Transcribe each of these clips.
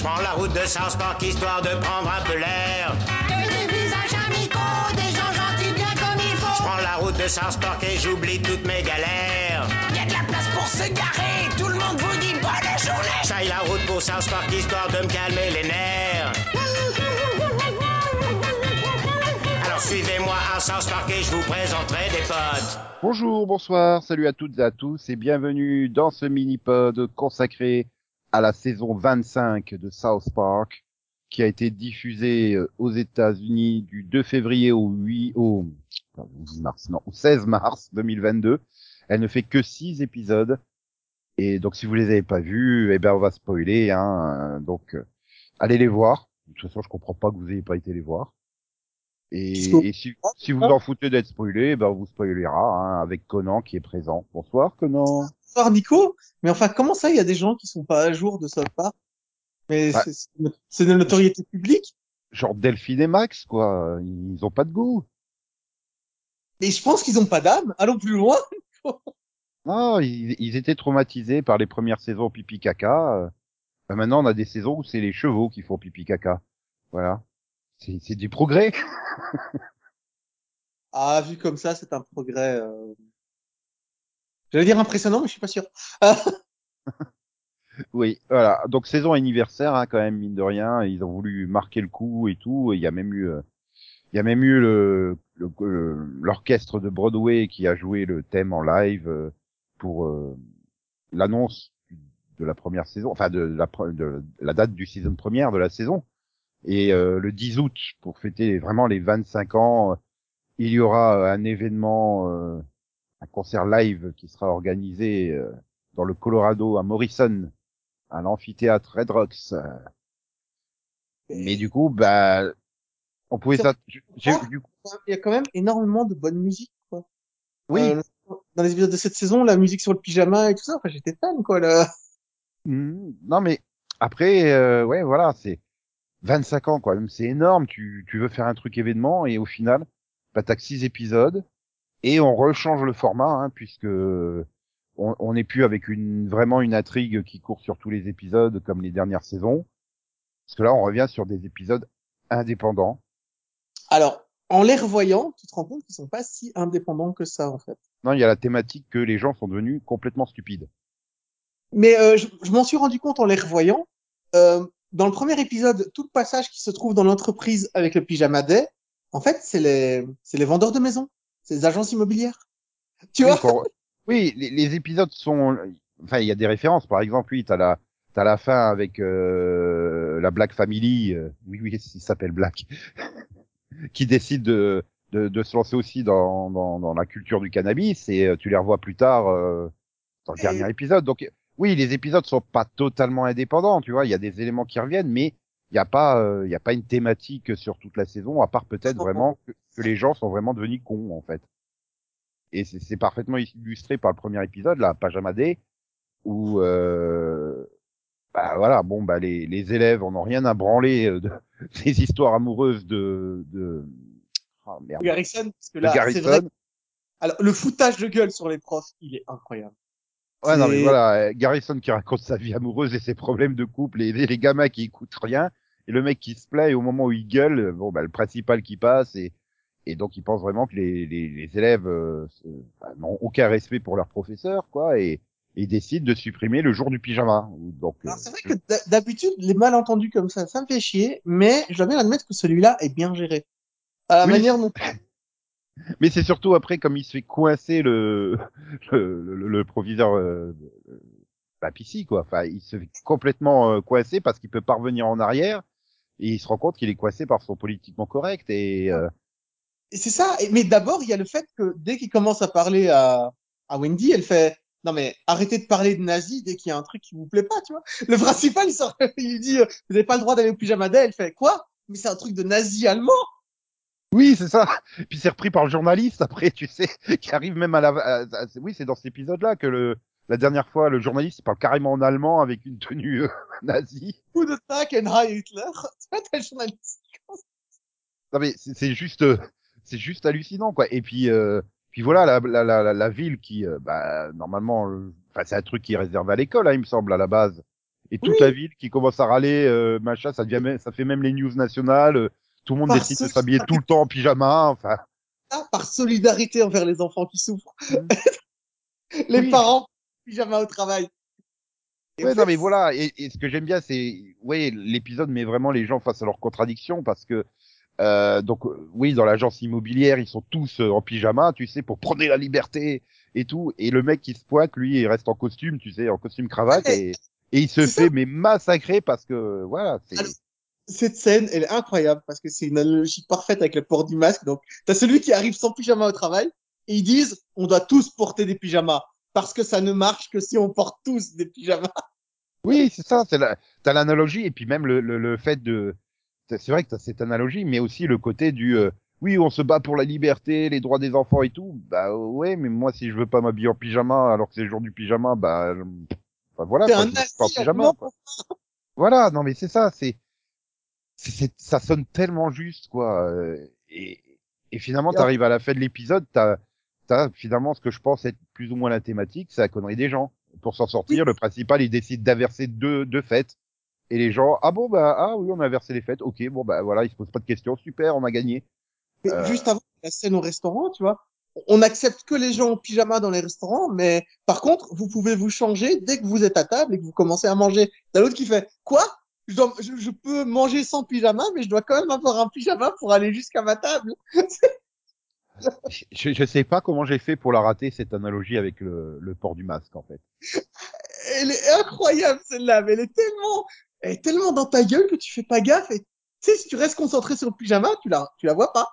Je prends la route de South Park histoire de prendre un peu l'air. Des visages amicaux, des gens gentils bien comme il Je faut. prends la route de South Park et j'oublie toutes mes galères. Y a de la place pour se garer, tout le monde vous dit bonne journée. J'aille la route pour South Park histoire de me calmer les nerfs. Alors suivez-moi à South Park et je vous présenterai des potes. Bonjour, bonsoir, salut à toutes et à tous et bienvenue dans ce mini-pod consacré à la saison 25 de South Park qui a été diffusée euh, aux États-Unis du 2 février au 8 au, pardon, 10 mars non, au 16 mars 2022. Elle ne fait que 6 épisodes et donc si vous les avez pas vus, eh ben on va spoiler hein, euh, donc euh, allez les voir. De toute façon, je comprends pas que vous ayez pas été les voir. Et, si, si vous en foutez d'être spoilé, ben on vous spoilera hein, avec Conan qui est présent. Bonsoir Conan. Bonsoir Nico. Mais enfin, comment ça, il y a des gens qui sont pas à jour de South Park Mais Ouais. c'est- de notoriété publique. Genre Delphine et Max quoi, ils ont pas de goût. Mais je pense qu'ils ont pas d'âme. Allons plus loin. Non, ils, ils étaient traumatisés par les premières saisons pipi caca. euh. Ben maintenant on a des saisons où c'est les chevaux qui font pipi caca. Voilà. C'est c'est du progrès. Ah, vu comme ça, c'est un progrès. Euh... J'allais dire impressionnant, mais je suis pas sûr. Oui, voilà. Donc saison anniversaire hein, quand même mine de rien, ils ont voulu marquer le coup et tout. et Il y a même eu, euh, il y a même eu le l'orchestre de Broadway qui a joué le thème en live euh, pour euh, l'annonce de la première saison, enfin de la de la date du season première de la saison. Et euh, le 10 août pour fêter vraiment les 25 ans, euh, il y aura un événement, euh, un concert live qui sera organisé euh, dans le Colorado à Morrison à l'amphithéâtre Red Rocks. euh. Mais du coup, bah, on pouvait ça. du coup, il y a quand même énormément de bonne musique. Quoi. oui, Euh, dans les épisodes de cette saison, la musique sur le pyjama et tout ça, enfin, j'étais fan, quoi. Là. Mhm. non mais après, euh, ouais, voilà, c'est 25 ans quoi. Même c'est énorme. Tu, tu veux faire un truc événement et au final, bah t'as que six épisodes et on rechange le format hein, puisque on on n'est plus avec une vraiment une intrigue qui court sur tous les épisodes comme les dernières saisons. Parce que là, on revient sur des épisodes indépendants. Alors, en les revoyant, tu te rends compte qu'ils sont pas si indépendants que ça, en fait. Non, il y a la thématique que les gens sont devenus complètement stupides. Mais euh, je, je m'en suis rendu compte en les revoyant. Euh, dans le premier épisode, tout le passage qui se trouve dans l'entreprise avec le pyjama day, en fait, c'est les, c'est les vendeurs de maisons, c'est les agences immobilières. Tu vois Oui, les, les épisodes sont, enfin, il y a des références. Par exemple, oui, t'as la, t'as la fin avec euh, la Black Family. euh, oui, oui, il s'appelle Black, qui décide de, de, de se lancer aussi dans, dans, dans la culture du cannabis. Et euh, tu les revois plus tard euh, dans le Et- dernier épisode. Donc, oui, les épisodes sont pas totalement indépendants. Tu vois, il y a des éléments qui reviennent, mais il y a pas, euh, y a pas une thématique sur toute la saison, à part peut-être vraiment que, que les gens sont vraiment devenus cons en fait. Et c'est parfaitement illustré par le premier épisode, là, Pajama Day, où, euh, bah voilà, bon, bah les, les élèves en ont rien à branler euh, de, des histoires amoureuses de, de, ah, merde, Garrison, parce que là, c'est Garrison. vrai. Alors, le foutage de gueule sur les profs, il est incroyable. Ouais, non, mais voilà, euh, Garrison qui raconte sa vie amoureuse et ses problèmes de couple et les, gamins qui écoutent rien et le mec qui se plaît et au moment où il gueule, euh, bon, bah, le principal qui passe et, et donc il pense vraiment que les, les, les élèves euh, bah, n'ont aucun respect pour leur professeur, quoi, et, et décident de supprimer le jour du pyjama. Donc, euh, c'est vrai que d'habitude, les malentendus comme ça, ça me fait chier, mais je dois bien admettre que celui-là est bien géré. À la Oui. manière dont Mais c'est surtout après, comme il se fait coincer le, le, proviseur euh, bah, quoi. Enfin, il se fait complètement euh, coincer parce qu'il peut pas revenir en arrière et il se rend compte qu'il est coincé par son politiquement correct et euh, c'est ça. Mais d'abord, il y a le fait que dès qu'il commence à parler à, à Wendy, elle fait non mais arrêtez de parler de nazis dès qu'il y a un truc qui vous plaît pas, tu vois. Le principal, il, sort, il dit vous n'avez pas le droit d'aller au pyjama day. Elle fait quoi? Mais c'est un truc de nazi allemand. Oui, c'est ça. Puis c'est repris par le journaliste après, tu sais, qui arrive même à la. à- à- oui, c'est dans cet épisode-là que le la dernière fois, le journaliste il parle carrément en allemand avec une tenue euh, nazie. And Heil Hitler? Journaliste. Non mais c'est juste, euh, c'est juste hallucinant quoi. Et puis, euh, puis voilà la, la, la, la- ville qui, euh, bah normalement, euh, enfin c'est un truc qui est réservé à l'école, hein, il me semble à la base. et toute Oui. la ville qui commence à râler, euh, machin, ça devient, ça fait même les news nationales. Tout le monde Par décide de s'habiller tout le temps en pyjama. Enfin, Ah, par solidarité envers les enfants qui souffrent. Mhm. les Oui. parents, pyjama au travail. Et ouais, non mais voilà. Et, et ce que j'aime bien, c'est, ouais, l'épisode met vraiment les gens face à leurs contradictions parce que. Euh, donc oui, dans l'agence immobilière, ils sont tous euh, en pyjama, tu sais, pour prôner la liberté et tout. Et le mec qui se pointe, lui, il reste en costume, tu sais, en costume cravate, et, et il se fait mais massacrer parce que voilà, c'est. Cette scène, elle est incroyable parce que c'est une analogie parfaite avec le port du masque. Donc, t'as celui qui arrive sans pyjama au travail et ils disent on doit tous porter des pyjamas parce que ça ne marche que si on porte tous des pyjamas. Oui, c'est ça, c'est la, t'as l'analogie et puis même le, le, le fait de, c'est vrai que t'as cette analogie, mais aussi le côté du, euh, oui, on se bat pour la liberté, les droits des enfants et tout. Bah ouais, mais moi si je veux pas m'habiller en pyjama alors que c'est le jour du pyjama, bah, je- enfin, voilà, quoi, un je marche pas en pyjama. quoi. Voilà, non mais c'est ça, c'est- ça sonne tellement juste quoi. euh, Et, et finalement, Et t'arrives à la fin de l'épisode, t'as, t'as finalement ce que je pense être plus ou moins la thématique, c'est la connerie des gens. Pour s'en sortir, le principal, il décide d'inverser deux, deux fêtes. Et les gens, ah bon, bah, ah oui, on a versé les fêtes. Ok, bon, bah voilà, ils se posent pas de questions. Super, on a gagné. Mais Euh. juste avant la scène au restaurant, tu vois, on accepte que les gens en pyjama dans les restaurants, mais par contre, vous pouvez vous changer dès que vous êtes à table et que vous commencez à manger. T'as l'autre qui fait quoi? Je, dois- je, je peux manger sans pyjama, mais je dois quand même avoir un pyjama pour aller jusqu'à ma table. Je, je sais pas comment j'ai fait pour la rater, cette analogie avec le, le port du masque, en fait. Elle est incroyable celle-là, mais elle est tellement, elle est tellement dans ta gueule que tu fais pas gaffe. Et tu sais, si tu restes concentré sur le pyjama, tu la, tu la vois pas.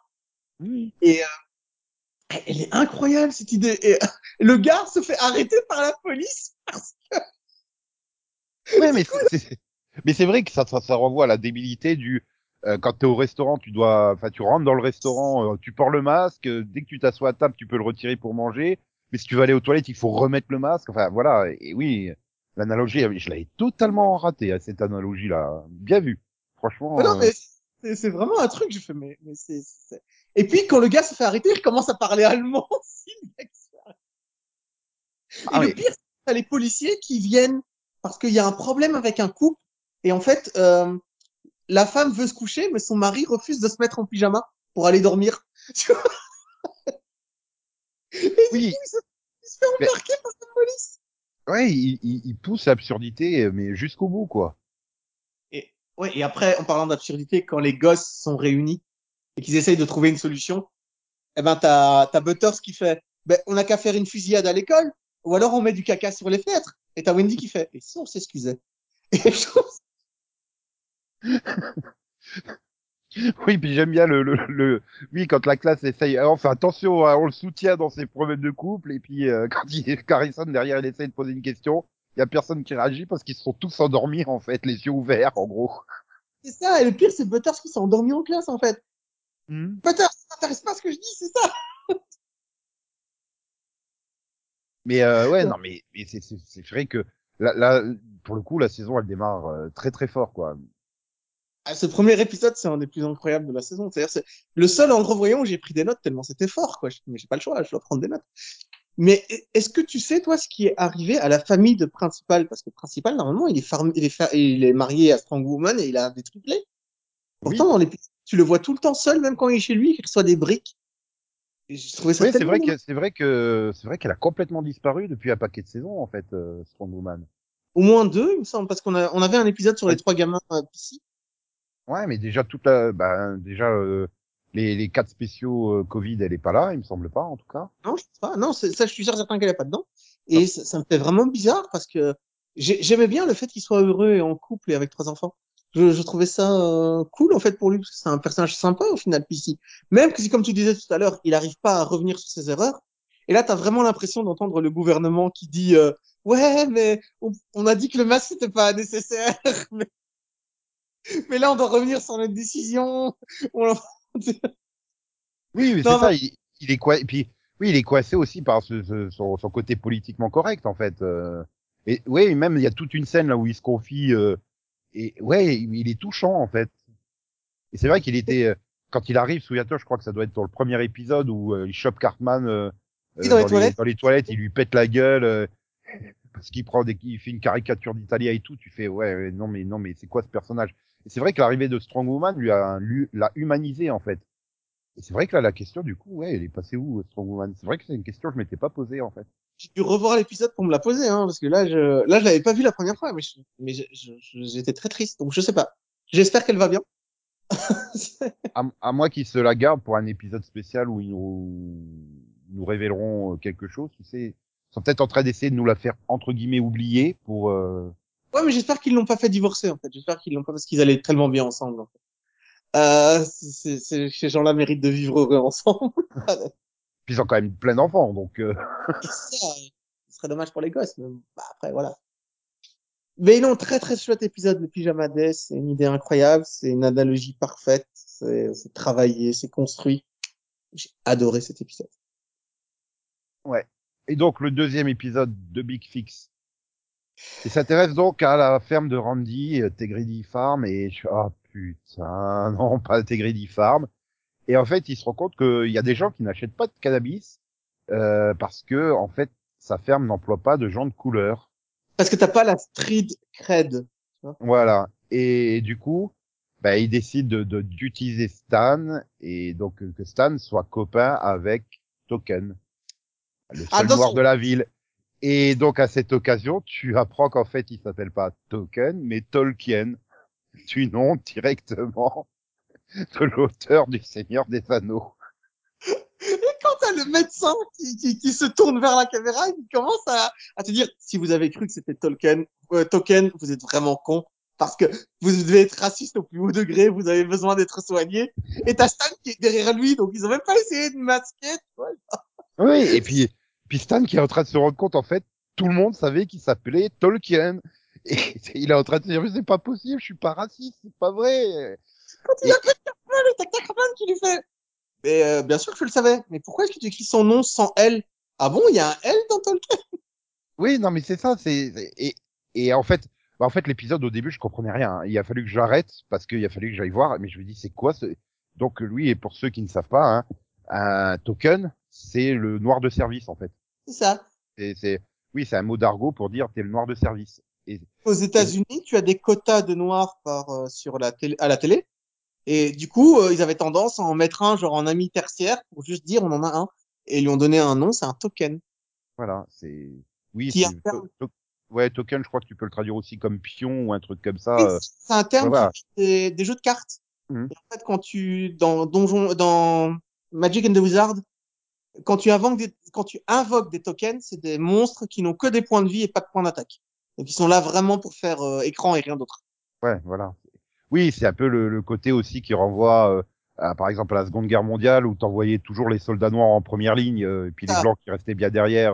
Et euh, elle est incroyable cette idée. Et euh, le gars se fait arrêter par la police parce Ouais, mais c'est- mais c'est vrai que ça, ça, ça renvoie à la débilité du, euh, quand t'es au restaurant, tu dois, enfin, tu rentres dans le restaurant, euh, tu portes le masque, euh, dès que tu t'assois à table, tu peux le retirer pour manger. Mais si tu veux aller aux toilettes, il faut remettre le masque. Enfin, voilà. Et oui, l'analogie, je l'avais totalement raté, hein, cette analogie-là. Bien vu. Franchement. Mais non, euh, mais c'est vraiment un truc, je fais, mais, mais c'est, c'est- Et puis, quand le gars se fait arrêter, il commence à parler allemand. Ah, Et mais- le pire, c'est les policiers qui viennent parce qu'il y a un problème avec un couple. Et en fait, euh, la femme veut se coucher, mais son mari refuse de se mettre en pyjama pour aller dormir. Et du Oui. coup, il se, il se fait Mais- embarquer par la police. Ouais, il, il, il pousse l'absurdité, mais jusqu'au bout, quoi. Et, ouais, et après, en parlant d'absurdité, quand les gosses sont réunis et qu'ils essayent de trouver une solution, eh ben, t'as, t'as Butters qui fait, ben, on n'a qu'à faire une fusillade à l'école, ou alors on met du caca sur les fenêtres. Et t'as Wendy qui fait, et si on s'excusait? Et je trouve Oui, puis j'aime bien le, le, le, oui, quand la classe essaye, ah, enfin, attention, hein, on le soutient dans ses problèmes de couple, et puis, euh, quand il, Carrison, derrière, il essaye de poser une question, il y a personne qui réagit parce qu'ils sont tous endormis, en fait, les yeux ouverts, en gros. c'est ça, et le pire, c'est Butters qui s'est endormi en classe, en fait. Butters, ça t'intéresse pas ce que je dis, c'est ça? Mais, euh, ouais, Ouais. non, mais, mais c'est, c'est, c'est vrai que, là, là, pour le coup, la saison, elle démarre euh, très, très fort, quoi. Ah, ce premier épisode, c'est un des plus incroyables de la saison. C'est-à-dire, c'est le seul en le revoyant où j'ai pris des notes tellement c'était fort, quoi. Mais j'ai pas le choix, je dois prendre des notes. Mais est-ce que tu sais, toi, ce qui est arrivé à la famille de Principal? Parce que Principal, normalement, il est, farm- il est, fa- il est marié à Strong Woman et il a des triplés. Pourtant, dans les, tu le vois tout le temps seul, même quand il est chez lui, il reçoit des briques. Oui, c'est vrai que, c'est vrai que, c'est vrai qu'elle a complètement disparu depuis un paquet de saisons, en fait, euh, Strong Woman. Au moins deux, il me semble, parce qu'on a, on avait un épisode sur les trois gamins euh, PC. Ouais, mais déjà toute la, bah, déjà euh, les les quatre spéciaux euh, Covid, elle est pas là, il me semble pas en tout cas. Non, je sais pas. Non, c'est- ça, je suis sûr certain qu'elle est pas dedans. Et ça, ça me fait vraiment bizarre parce que j'ai- j'aimais bien le fait qu'il soit heureux et en couple et avec trois enfants. Je, je trouvais ça euh, cool en fait pour lui parce que c'est un personnage sympa au final PC. Même que si comme tu disais tout à l'heure, il arrive pas à revenir sur ses erreurs. Et là, t'as vraiment l'impression d'entendre le gouvernement qui dit euh, ouais, mais on, on a dit que le masque c'était pas nécessaire. mais, mais là, on doit revenir sur notre décision. On- Oui, mais c'est ça, il, il est quoi, et puis oui, il est coincé aussi par ce, ce- son, son côté politiquement correct en fait. euh. et ouais, même il y a toute une scène là où il se confie euh, et ouais, il, est touchant en fait. Et c'est vrai qu'il était euh, quand il arrive, souviens-toi, je crois que ça doit être dans le premier épisode où euh, il chope Cartman Oui, euh, dans les toilettes. dans les toilettes, il lui pète la gueule. parce qu'il prend des, il fait une caricature d'Italia et tout, tu fais ouais, ouais, non mais non mais c'est quoi ce personnage? Et c'est vrai que l'arrivée de Strong Woman lui a l'a humanisé en fait. Et c'est vrai que là la question du coup, ouais, elle est passée où Strong Woman C'est vrai que c'est une question que je m'étais pas posée en fait. J'ai dû revoir l'épisode pour me la poser, hein, parce que là, je, là, je l'avais pas vu la première fois, mais je- mais je- je- j'étais très triste, donc je sais pas. J'espère qu'elle va bien. À, à moins qu'ils se la gardent pour un épisode spécial où ils nous, nous révéleront euh, quelque chose, tu sais. Ils sont peut-être en train d'essayer de nous la faire entre guillemets oublier pour. euh, Ouais, mais j'espère qu'ils l'ont pas fait divorcer, en fait. J'espère qu'ils l'ont pas parce qu'ils allaient tellement bien ensemble, en fait. Euh, c'est, c'est, ces gens-là méritent de vivre heureux ensemble. Puis ils ont quand même plein d'enfants, donc. euh, ça, ce serait dommage pour les gosses, mais bah, après, voilà. Mais non, très très chouette épisode de Pyjama Death. C'est une idée incroyable. C'est une analogie parfaite. C'est, c'est travaillé, c'est construit. J'ai adoré cet épisode. Et donc le deuxième épisode de Big Fix. Il s'intéresse donc à la ferme de Randy, euh, Tegrity Farm, et je ah putain, non, pas Tegrity Farm. Et en fait, il se rend compte qu'il y a des gens qui n'achètent pas de cannabis euh, parce que en fait, sa ferme n'emploie pas de gens de couleur. Parce que t'as pas la street cred. Voilà. Et, du coup, bah, il décide de de- d'utiliser Stan et donc euh, que Stan soit copain avec Token, le seul Attention. noir de la ville. Et donc à cette occasion, tu apprends qu'en fait, il s'appelle pas Token, mais Tolkien, du nom directement de l'auteur du Seigneur des Anneaux. Et quand t'as le médecin qui, qui, qui se tourne vers la caméra, il commence à, à te dire, si vous avez cru que c'était Tolkien, euh, Token, vous êtes vraiment con. Parce que vous devez être raciste au plus haut degré, vous avez besoin d'être soigné. Et t'as Stan qui est derrière lui, donc ils ont même pas essayé de masquer. tu vois. Oui, et puis, puis Stan qui est en train de se rendre compte, en fait, tout le monde savait qu'il s'appelait Tolkien. Et il est en train de se dire, mais c'est pas possible, je suis pas raciste, c'est pas vrai. Quand il a Raman qui lui fait. Mais euh, bien sûr que je le savais. Mais pourquoi est-ce que tu écris son nom sans L? Ah bon, il y a un L dans Tolkien? Oui, non, mais c'est ça, c'est, c'est- et, et en fait, bah, en fait, l'épisode au début, je comprenais rien. hein. Il a fallu que j'arrête parce qu'il a fallu que j'aille voir. Mais je me dis, c'est quoi ce Donc lui, et pour ceux qui ne savent pas, hein, un token, c'est le noir de service en fait. C'est ça. C'est, c'est, oui, c'est un mot d'argot pour dire t'es le noir de service. Et Aux États-Unis, tu as des quotas de noirs par euh, sur la télé, à la télé. Et du coup, euh, ils avaient tendance à en mettre un genre en ami tertiaire pour juste dire on en a un. Et ils lui ont donné un nom, c'est un token. voilà, c'est, oui, Qui to- to- ouais, token, je crois que tu peux le traduire aussi comme pion ou un truc comme ça. Oui, euh, c'est un terme voilà. des, des jeux de cartes. Et en fait, quand tu dans donjon, dans Magic and the Wizard, quand tu invoques des, quand tu invoques des tokens, c'est des monstres qui n'ont que des points de vie et pas de points d'attaque. Donc ils sont là vraiment pour faire euh, écran et rien d'autre. Ouais, voilà. Oui, c'est un peu le, le côté aussi qui renvoie, euh, à, par exemple, à la Seconde Guerre mondiale où t'envoyais toujours les soldats noirs en première ligne, euh, et puis les Ah. blancs qui restaient bien derrière.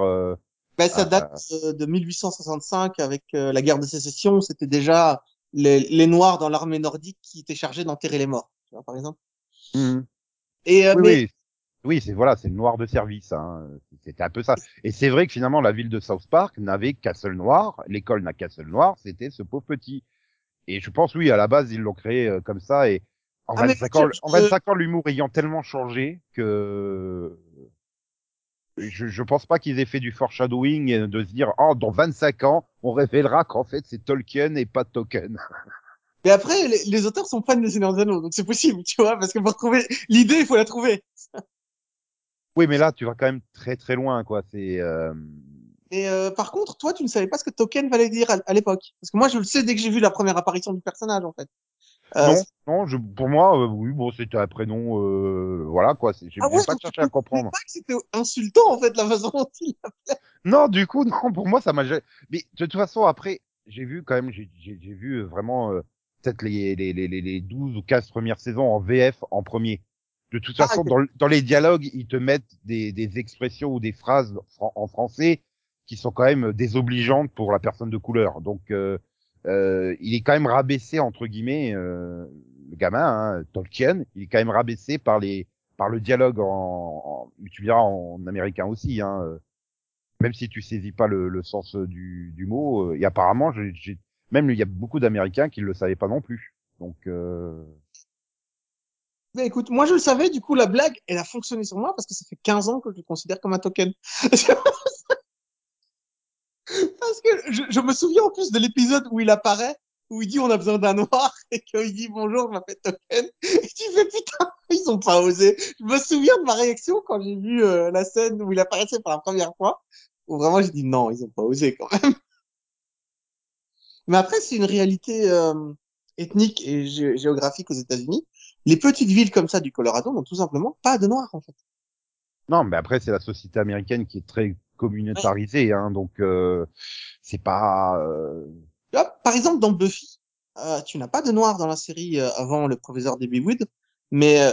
Ben, ça Ah, date de 1865 avec la guerre de sécession. C'était déjà les, les Noirs dans l'armée nordique qui étaient chargés d'enterrer les morts, tu vois, par exemple. Et euh, Oui, mais oui. Oui, c'est voilà, c'est le noir de service. Hein. C'était un peu ça. Et c'est vrai que finalement, la ville de South Park n'avait qu'un seul noir. L'école n'a qu'un seul noir. C'était ce pauvre petit. Et je pense, oui, à la base, ils l'ont créé euh, comme ça. Et en Ah, mais 25 je- ans, en je- 25 ans, l'humour ayant tellement changé que je, je pense pas qu'ils aient fait du foreshadowing et de se dire, oh, dans 25 ans, on révélera qu'en fait, c'est Tolkien et pas Token. mais après, les, les auteurs sont fans des Seigneurs des Anneaux, donc c'est possible, tu vois, parce que pour trouver l'idée, il faut la trouver. Oui, mais là, tu vas quand même très très loin, quoi. C'est euh, Et euh, par contre, toi, tu ne savais pas ce que token valait dire à, à l'époque, parce que moi, je le sais dès que j'ai vu la première apparition du personnage, en fait. Euh, non, non, je, pour moi, euh, oui, bon, c'était un prénom, euh, voilà, quoi. J'ai Ah ouais, pas cherché à comprendre. pas que c'était insultant, en fait, la façon dont il Non, du coup, non, pour moi, ça m'a. Mais de toute façon, après, j'ai vu quand même, j'ai vu euh, vraiment euh, peut-être les, les, les, les, les 12 ou 15 premières saisons en VF en premier. De toute Ah, façon, dans, dans les dialogues, ils te mettent des, des expressions ou des phrases fran- en français qui sont quand même désobligeantes pour la personne de couleur. Donc, euh, euh, il est quand même rabaissé entre guillemets, euh, le gamin, hein, Tolkien, il est quand même rabaissé par les par le dialogue en, en tu verras en américain aussi, hein, euh, même si tu saisis pas le, le sens du, du mot. euh, et apparemment, j'ai même il y a beaucoup d'Américains qui le savaient pas non plus. Donc, euh, Mais écoute, moi je le savais, du coup la blague, elle a fonctionné sur moi parce que ça fait 15 ans que je le considère comme un token. Parce que je, je me souviens en plus de l'épisode où il apparaît, où il dit on a besoin d'un noir, et qu'il dit bonjour, je m'appelle Token. Et tu fais putain, ils ont pas osé. Je me souviens de ma réaction quand j'ai vu euh, la scène où il apparaissait pour la première fois, où vraiment j'ai dit non, ils ont pas osé quand même. Mais après, c'est une réalité euh, ethnique et gé géographique aux États-Unis. Les petites villes comme ça du Colorado n'ont tout simplement pas de noirs en fait. Non, mais après c'est la société américaine qui est très communautarisée, hein, donc euh, c'est pas. Euh... Par exemple, dans Buffy, euh, tu n'as pas de noirs dans la série euh, avant le professeur Debbie Wood, mais euh,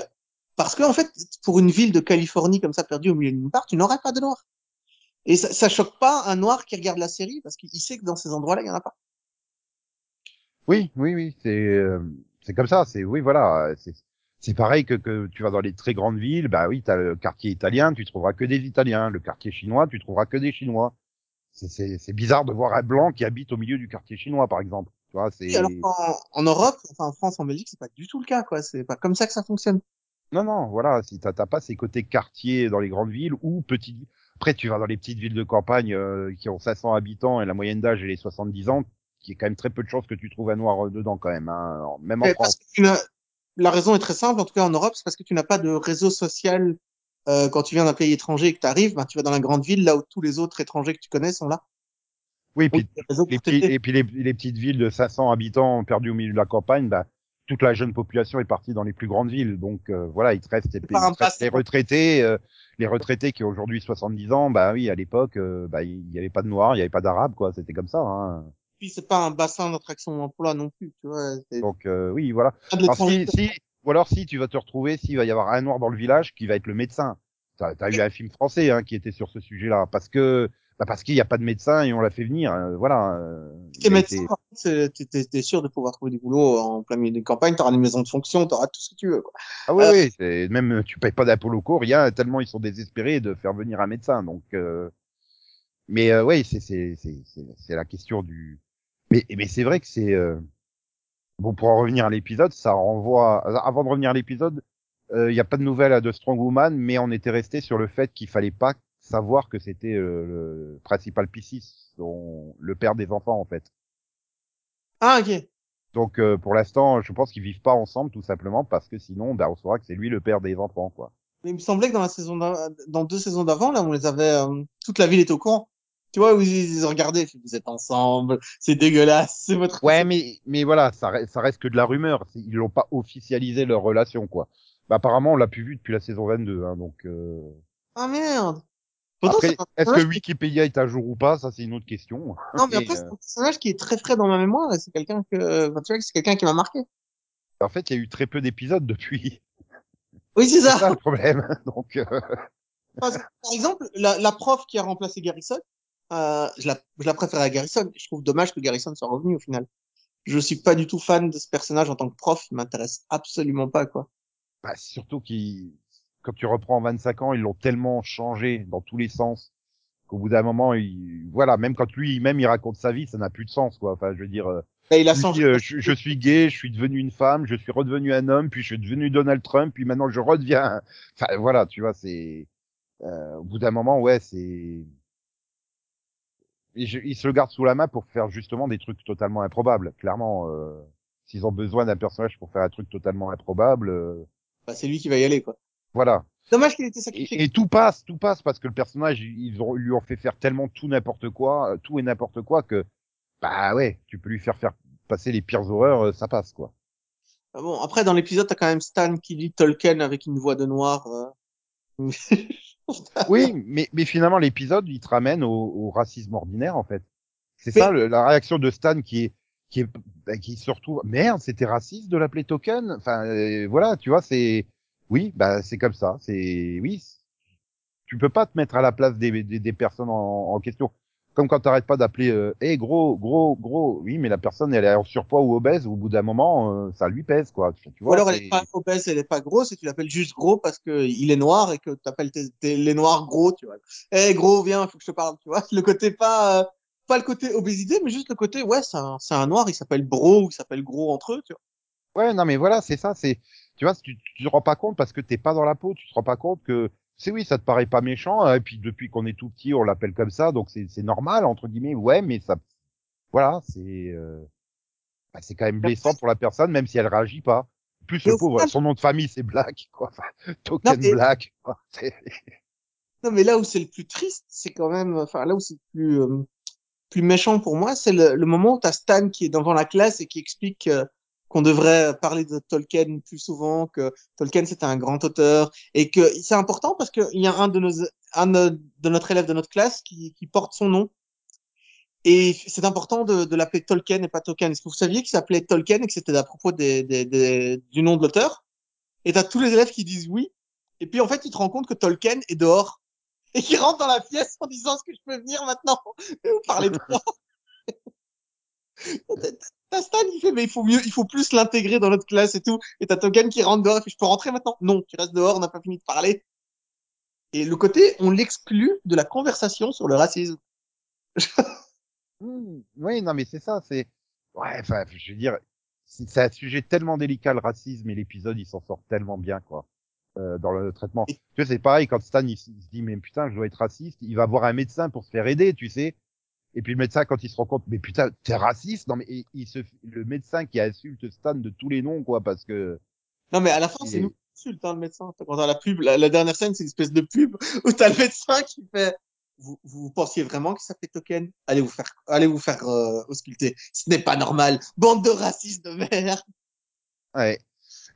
parce que en fait, pour une ville de Californie comme ça perdue au milieu nulle part, tu n'aurais pas de noirs. Et ça, ça choque pas un noir qui regarde la série parce qu'il sait que dans ces endroits-là, il y en a pas. Oui, oui, oui, c'est euh, c'est comme ça. C'est oui, voilà. C'est pareil que que tu vas dans les très grandes villes. Bah oui, t'as le quartier italien, tu trouveras que des Italiens. Le quartier chinois, tu trouveras que des Chinois. C'est bizarre de voir un blanc qui habite au milieu du quartier chinois, par exemple. Tu vois, c'est. en, en, Europe, enfin en France, en Belgique, c'est pas du tout le cas, quoi. C'est pas comme ça que ça fonctionne. Non, non, voilà. Si t'as pas ces côtés quartiers dans les grandes villes ou petites. Après, tu vas dans les petites villes de campagne euh, qui ont 500 habitants et la moyenne d'âge est 70 ans qui est quand même très peu de chances que tu trouves un noir euh, dedans quand même, hein, même en Mais France. la raison est très simple, en tout cas en Europe, c'est parce que tu n'as pas de réseau social euh, quand tu viens d'un pays étranger et que tu arrives, ben, tu vas dans la grande ville là où tous les autres étrangers que tu connais sont là. Oui, puis, les petits, et puis les, les, petites villes de 500 habitants perdues au milieu de la campagne, bah, toute la jeune population est partie dans les plus grandes villes. Donc euh, voilà, il te reste, il te reste les retraités, euh, les retraités qui ont aujourd'hui 70 ans. Bah oui, à l'époque, euh, bah il y avait pas de noirs, il y avait pas d'arabes, quoi. C'était comme ça. Hein puis c'est pas un bassin d'attraction d'emploi non plus, tu vois. Donc euh, oui, voilà. Alors, si, si, ou alors si tu vas te retrouver, s'il va y avoir un noir dans le village qui va être le médecin. T'as as eu un film français hein, qui était sur ce sujet-là, parce que bah parce qu'il n'y a pas de médecin et on l'a fait venir, euh, voilà. Euh, et médecin, t'es sûr de pouvoir trouver du boulot en plein milieu d'une campagne, t'auras une maison de fonction, t'auras tout ce que tu veux. Quoi. Ah oui, euh, oui, même tu payes pas d'impôt locaux, rien, tellement ils sont désespérés de faire venir un médecin, donc. Euh... Mais euh, oui, c'est c'est c'est la question du mais, mais c'est vrai que c'est euh... bon pour en revenir à l'épisode, ça renvoie. Avant de revenir à l'épisode, il euh, n'y a pas de nouvelles de Strong Woman, mais on était resté sur le fait qu'il fallait pas savoir que c'était euh, le principal Piscis, dont le père des enfants en fait. Ah ok. Donc euh, pour l'instant, je pense qu'ils vivent pas ensemble tout simplement parce que sinon, bah, on saura que c'est lui le père des enfants quoi. Mais il me semblait que dans la saison dans deux saisons d'avant, là, on les avait euh, toute la ville est au courant tu vois, où ils ont regardé, vous êtes ensemble, c'est dégueulasse, c'est votre. Ouais, mais mais voilà, ça reste, ça reste que de la rumeur. Ils l'ont pas officialisé leur relation, quoi. Bah, apparemment, on l'a plus vu depuis la saison 22, hein, donc. Euh... Ah merde. Après, est-ce que Wikipédia est à jour ou pas? Ça, c'est une autre question. Non, mais après, c'est un personnage qui est très frais dans ma mémoire. C'est quelqu'un que, enfin, tu vois, c'est quelqu'un qui m'a marqué. En fait, il y a eu très peu d'épisodes depuis. Oui, c'est ça. C'est ça le problème. Donc. Euh... Par exemple, la, la prof qui a remplacé Garrison, euh, je, la, je la préfère à Garrison. Je trouve dommage que Garrison soit revenu au final. Je suis pas du tout fan de ce personnage en tant que prof. Il m'intéresse absolument pas, quoi. Bah, surtout qu'il, quand tu reprends 25 ans, ils l'ont tellement changé dans tous les sens qu'au bout d'un moment, il, voilà, même quand lui, même il raconte sa vie, ça n'a plus de sens, quoi. Enfin, je veux dire, bah, il a changé. Euh, je, je, suis gay, je suis devenu une femme, je suis redevenu un homme, puis je suis devenu Donald Trump, puis maintenant je redeviens. Enfin, voilà, tu vois, c'est euh, au bout d'un moment, ouais, c'est ils se le gardent sous la main pour faire justement des trucs totalement improbables. Clairement, euh, s'ils ont besoin d'un personnage pour faire un truc totalement improbable, euh... bah, c'est lui qui va y aller, quoi. Voilà. Dommage qu'il ait été sacrifié. Et, et, tout passe, tout passe parce que le personnage, ils ont, lui ont fait faire tellement tout n'importe quoi, euh, tout et n'importe quoi que, bah ouais, tu peux lui faire faire passer les pires horreurs, euh, ça passe, quoi. Ah bon, après, dans l'épisode, t'as quand même Stan qui lit Tolkien avec une voix de noir. Euh... oui, mais, mais finalement, l'épisode, il te ramène au, au, racisme ordinaire, en fait. C'est ça, le, la réaction de Stan qui est, qui est, bah, qui se retrouve, merde, c'était raciste de l'appeler token? Enfin, euh, voilà, tu vois, c'est, oui, bah, c'est comme ça. C'est, oui, tu peux pas te mettre à la place des, des, des personnes en, en, question. Comme quand t'arrêtes pas d'appeler, euh, hey, gros, gros, gros. Oui, mais la personne, elle est en surpoids ou obèse. Au bout d'un moment, euh, ça lui pèse, quoi. Tu vois, ou alors, elle est pas obèse, elle est pas grosse, et tu l'appelles juste gros parce que il est noir et que tu appelles les noirs gros, tu vois. Hey, gros, viens, faut que je te parle, tu vois. Le côté pas, euh, pas le côté obésité, mais juste le côté, ouais, c'est un, c'est un noir, il s'appelle bro ou il s'appelle gros entre eux, tu vois. Ouais, non, mais voilà, c'est ça, c'est, tu vois, tu, tu te rends pas compte parce que t'es pas dans la peau, tu te rends pas compte que c'est oui, ça te paraît pas méchant, hein, et puis depuis qu'on est tout petit, on l'appelle comme ça, donc c'est normal entre guillemets. Ouais, mais ça, voilà, c'est euh, bah, c'est quand même blessant pour la personne, même si elle réagit pas. Plus Mais le au pauvre, final- son nom de famille c'est Black, quoi. Enfin, Token mais- Black. quoi. Non, mais là où c'est le plus triste, c'est quand même, enfin, là où c'est le plus, euh, plus méchant pour moi, c'est le, le moment où t'as Stan qui est devant la classe et qui explique euh, qu'on devrait parler de Tolkien plus souvent, que Tolkien c'était un grand auteur et que c'est important parce qu'il y a un de nos, un de notre élève de notre classe qui, porte son nom. Et c'est important de, l'appeler Tolkien et pas Tolkien. Est-ce que vous saviez qu'il s'appelait Tolkien et que c'était à propos des, du nom de l'auteur? Et t'as tous les élèves qui disent oui. Et puis en fait, tu te rends compte que Tolkien est dehors et qui rentre dans la pièce en disant est-ce que je peux venir maintenant et vous parlez de quoi? T'as Stan qui fait mais il faut mieux, il faut plus l'intégrer dans notre classe et tout. Et t'as Tolkien qui rentre dehors et fait je peux rentrer maintenant? Non, tu restes dehors, on n'a pas fini de parler. Et le côté, on l'exclut de la conversation sur le racisme. Hmm, oui, non, mais c'est ça, c'est, ouais, enfin, je veux dire, c'est un sujet tellement délicat, le racisme, et l'épisode, il s'en sort tellement bien, quoi, euh, dans le traitement. Tu sais, c'est pareil, quand Stan, il, il se dit, mais putain, je dois être raciste, il va voir un médecin pour se faire aider, tu sais. Et puis le médecin, quand il se rend compte, mais putain, t'es raciste, non, mais il, il se, le médecin qui insulte Stan de tous les noms, quoi, parce que, Non, mais à la fin, c'est nous qui insulte, hein, le médecin. Quand t'as la pub, la, la dernière scène, c'est une espèce de pub où t'as le médecin qui fait vous, vous pensiez vraiment qu'il s'appelait Token? Allez vous faire, allez vous faire euh, ausculter. Ce n'est pas normal. Bande de racistes de merde. ouais.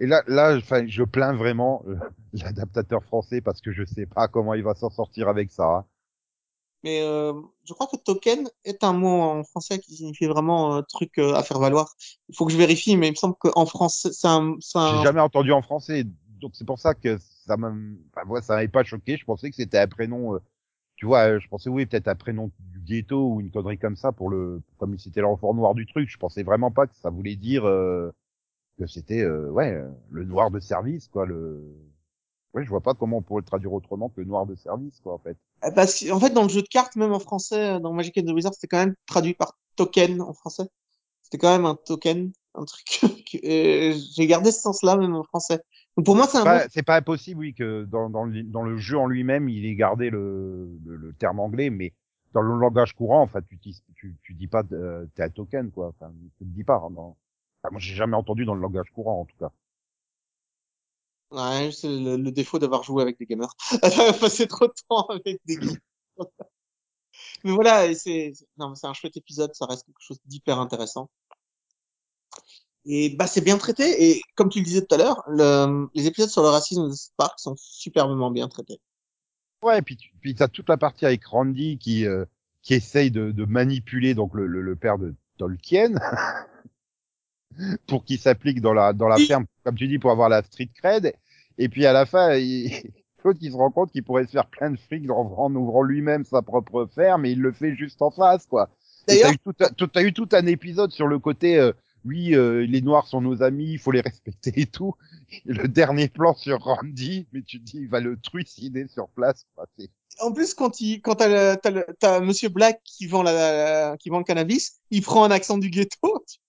Et là, là, enfin, je plains vraiment euh, l'adaptateur français parce que je sais pas comment il va s'en sortir avec ça. hein. Mais euh, je crois que token est un mot en français qui signifie vraiment euh, truc euh, à faire valoir. Il faut que je vérifie, mais il me semble qu'en français, c'est un, c'est J'ai un... jamais entendu en français, donc c'est pour ça que ça m'a, enfin, moi, ça m'avait pas choqué. Je pensais que c'était un prénom, euh, tu vois, euh, je pensais oui, peut-être un prénom du ghetto ou une connerie comme ça pour le, comme c'était l'enfant noir du truc. Je pensais vraiment pas que ça voulait dire euh, que c'était, euh, ouais, euh, le noir de service, quoi. Le, ouais, je vois pas comment on pourrait le traduire autrement que noir de service, quoi, en fait. Euh, Parce qu'en fait, dans le jeu de cartes, même en français, dans Magic and the Wizard, c'était quand même traduit par token en français. C'était quand même un token, un truc. que- et J'ai gardé ce sens-là même en français. Donc pour moi, c'est un Pas- c'est pas impossible, oui, que dans, dans, le, dans le jeu en lui-même, il ait gardé le, le, le terme anglais, mais dans le langage courant, enfin, tu, dis- tu, tu dis pas, euh, t'es un token, quoi. Enfin, tu le dis pas. hein, dans- enfin, moi, j'ai jamais entendu dans le langage courant, en tout cas. Ouais, c'est le, le défaut d'avoir joué avec des gamers. Passé trop de temps avec des gamers. mais voilà, et c'est c'est- non, mais c'est un chouette épisode, ça reste quelque chose d'hyper intéressant. Et bah c'est bien traité et comme tu le disais tout à l'heure, le, les épisodes sur le racisme de Spark sont superbement bien traités. Ouais, et puis, tu, puis t'as toute la partie avec Randy qui, euh, qui essaye de, de manipuler donc le, le, le père de Tolkien pour qu'il s'applique dans la dans la Oui. ferme, comme tu dis, pour avoir la street cred. Et puis à la fin, il... l'autre il se rend compte qu'il pourrait se faire plein de fric en, en ouvrant lui-même sa propre ferme, et il le fait juste en face, quoi. D'ailleurs, T'as eu, tout, t'as eu tout un épisode sur le côté, euh, oui, euh, les Noirs sont nos amis, il faut les respecter et tout. Et le dernier plan sur Randy, mais tu te dis, il va le trucider sur place. quoi. En plus quand il quand t'as t'as Monsieur Black qui vend la, la- qui vend le cannabis, il prend un accent du ghetto.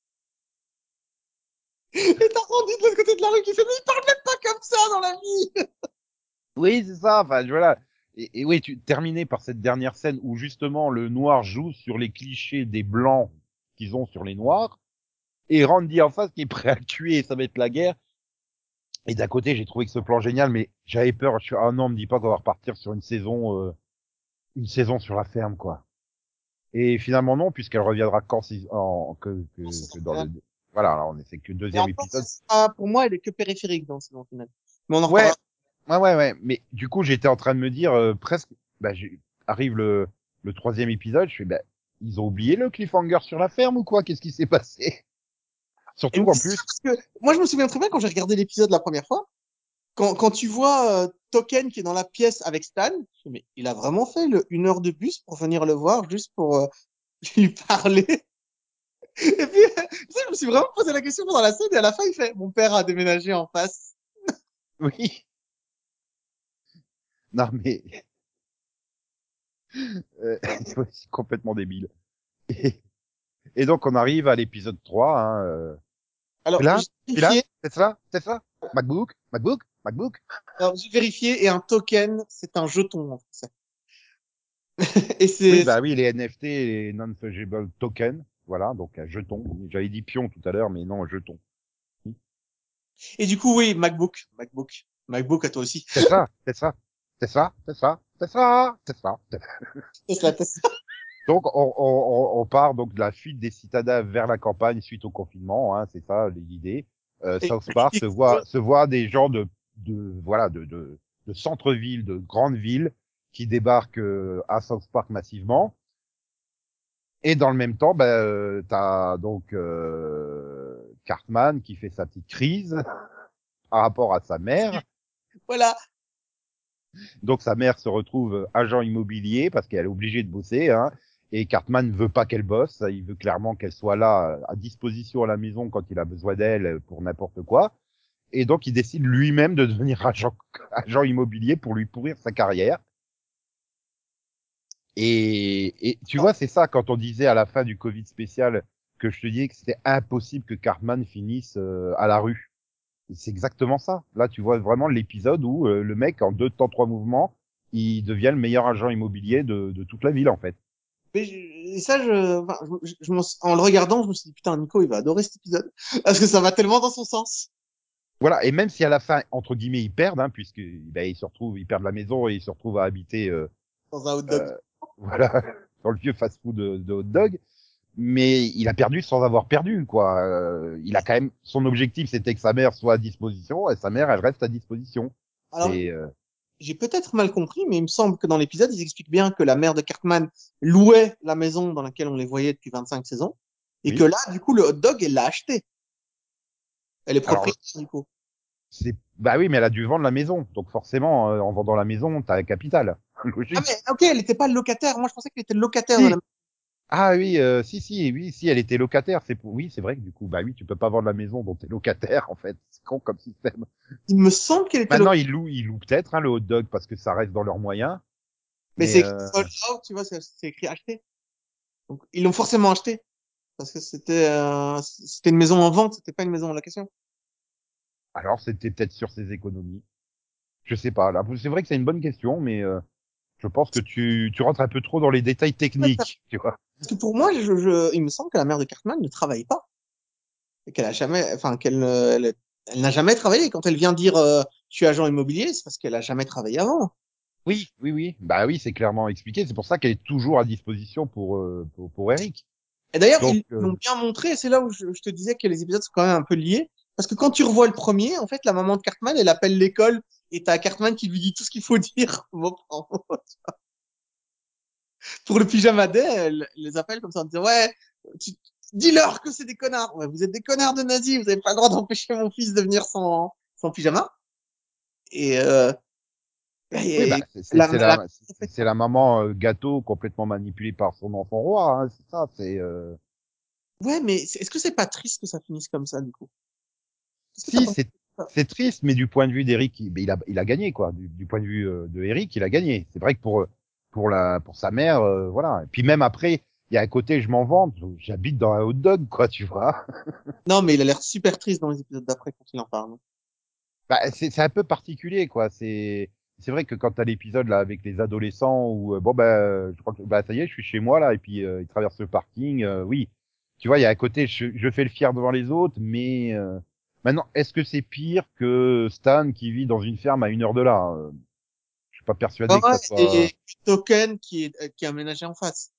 Et t'as Randy de l'autre côté de la rue qui fait mais il parle même pas comme ça dans la vie. Oui, c'est ça. Enfin, voilà. Et, et oui, tu terminé par cette dernière scène où justement le noir joue sur les clichés des blancs qu'ils ont sur les noirs, et Randy en face qui est prêt à tuer, et ça va être la guerre. Et d'un côté, j'ai trouvé que ce plan génial, mais j'avais peur. Je suis ah non, me dis pas qu'on va repartir sur une saison, euh, une saison sur la ferme, quoi. Et finalement non, puisqu'elle reviendra quand si, en, que, que, que dans le, voilà, là, on que deuxième encore, épisode. sera- pour moi, elle est que périphérique dans le saison finale. Mais on en Ouais, ouais, ouais, ouais. Mais du coup, j'étais en train de me dire euh, presque. Bah, arrive le, le troisième épisode, je fais, bah, ils ont oublié le cliffhanger sur la ferme ou quoi? Qu'est-ce qui s'est passé? Surtout c'est plus, ça, parce que moi, je me souviens très bien quand j'ai regardé l'épisode la première fois, quand, quand tu vois euh, Token qui est dans la pièce avec Stan, mais il a vraiment fait le, une heure de bus pour venir le voir juste pour euh, lui parler. Et puis, tu sais, je me suis vraiment posé la question pendant la scène et à la fin, il fait, mon père a déménagé en face. oui. Non mais, euh, c'est complètement débile. Et, et donc on arrive à l'épisode 3. Hein, euh. Alors, là, là, c'est ça, c'est ça. MacBook, MacBook, MacBook Alors, j'ai vérifié et un token, c'est un jeton en français. et c'est. Oui, bah oui, les NFT, les non-fungible tokens. Voilà, donc un jeton. J'avais dit pion tout à l'heure, mais non, un jeton. Et du coup, oui, MacBook, MacBook, MacBook à toi aussi. C'est ça, c'est ça, c'est ça, c'est ça, c'est ça, c'est ça. Tesla, Tesla. Donc, on, on, on part donc de la fuite des citadins vers la campagne suite au confinement, hein, c'est ça l'idée. Euh, South Park se voit, se voit des gens de, de voilà, de, de, de centre-ville, de grandes villes qui débarquent euh, à South Park massivement. Et dans le même temps, ben, euh, t'as donc euh, Cartman qui fait sa petite crise par rapport à sa mère. Voilà. Donc sa mère se retrouve agent immobilier parce qu'elle est obligée de bosser. Hein, et Cartman ne veut pas qu'elle bosse. Il veut clairement qu'elle soit là à disposition à la maison quand il a besoin d'elle pour n'importe quoi. Et donc il décide lui-même de devenir agent, agent immobilier pour lui pourrir sa carrière. Et, et tu vois, c'est ça quand on disait à la fin du Covid spécial que je te disais que c'était impossible que Cartman finisse euh, à la rue. C'est exactement ça. Là, tu vois vraiment l'épisode où euh, le mec, en deux temps, trois mouvements, il devient le meilleur agent immobilier de, de toute la ville, en fait. Mais je- et ça, je, enfin, je, je m'en- en le regardant, je me suis dit, putain, Nico, il va adorer cet épisode. Parce que ça va tellement dans son sens. Voilà. Et même si à la fin, entre guillemets, ils perdent, hein, puisque ben, ils se retrouvent, ils perdent la maison et ils se retrouvent à habiter, euh, Dans un hot dog. Voilà, dans le vieux fast-food de, de hot dog. Mais il a perdu sans avoir perdu, quoi. Euh, il a quand même son objectif, c'était que sa mère soit à disposition, et sa mère, elle reste à disposition. Alors, euh, j'ai peut-être mal compris, mais il me semble que dans l'épisode, ils expliquent bien que la mère de Cartman louait la maison dans laquelle on les voyait depuis 25 saisons. Et Oui. que là, du coup, le hot dog, elle l'a acheté. Elle est Alors, propriétaire, du coup. c'est, bah oui, mais elle a dû vendre la maison. Donc forcément, euh, en vendant la maison, t'as un capital. Logique. Ah, mais ok, elle n'était pas locataire. Moi, je pensais qu'elle était locataire Si. de la maison. Ah oui, euh, si, si, oui, si, elle était locataire. C'est pour... oui, c'est vrai que du coup, bah oui, tu peux pas vendre la maison dont t'es locataire, en fait. C'est con comme système. Il me semble qu'elle était Maintenant, ils louent, ils louent peut-être hein, le hot dog parce que ça reste dans leurs moyens. Mais, mais, c'est euh, sold out, tu vois, c'est c'est écrit acheté. Donc, ils l'ont forcément acheté. Parce que c'était euh, c'était une maison en vente, c'était pas une maison en location. Alors, c'était peut-être sur ses économies. Je sais pas. Là, c'est vrai que c'est une bonne question, mais euh, je pense que tu, tu rentres un peu trop dans les détails techniques, tu vois. Parce que pour moi, je, je, il me semble que la mère de Cartman ne travaille pas. Et qu'elle a jamais, enfin, qu'elle elle, elle n'a jamais travaillé. Quand elle vient dire, euh, je suis agent immobilier, c'est parce qu'elle a jamais travaillé avant. Oui, oui, oui. Bah oui, c'est clairement expliqué. C'est pour ça qu'elle est toujours à disposition pour euh, pour, pour Eric. Et d'ailleurs, ils euh, l'ont bien montré, c'est là où je, je te disais que les épisodes sont quand même un peu liés. Parce que quand tu revois le premier, en fait, la maman de Cartman, elle appelle l'école, et t'as Cartman qui lui dit tout ce qu'il faut dire. Pour le pyjama day, elle les appelle comme ça en disant, ouais, tu, dis-leur que c'est des connards. Ouais, vous êtes des connards de nazis, vous avez pas le droit d'empêcher mon fils de venir sans, sans pyjama. Et, euh, et- Oui, bah, c'est la- la- la, maman euh, gâteau complètement manipulée par son enfant roi. Hein, c'est ça. C'est euh... ouais, mais est-ce que c'est pas triste que ça finisse comme ça, du coup? Si c'est c'est triste, mais du point de vue d'Eric, il, il a il a gagné quoi. Du, du point de vue euh, de Eric, il a gagné. C'est vrai que pour pour la pour sa mère, euh, voilà. Et puis même après, il y a un côté je m'en vante. J'habite dans un hot dog, quoi, tu vois. Non, mais il a l'air super triste dans les épisodes d'après quand il en parle. Bah, c'est c'est un peu particulier, quoi. C'est c'est vrai que quand t'as l'épisode là avec les adolescents où euh, bon bah je crois que bah ça y est, je suis chez moi là et puis euh, ils traversent le parking, euh, oui. Tu vois, il y a un côté je, je fais le fier devant les autres, mais euh, maintenant est-ce que c'est pire que Stan qui vit dans une ferme à une heure de là euh, Je suis pas persuadé Ouais, que ça soit. et Token qui est, euh, qui est aménagé en face.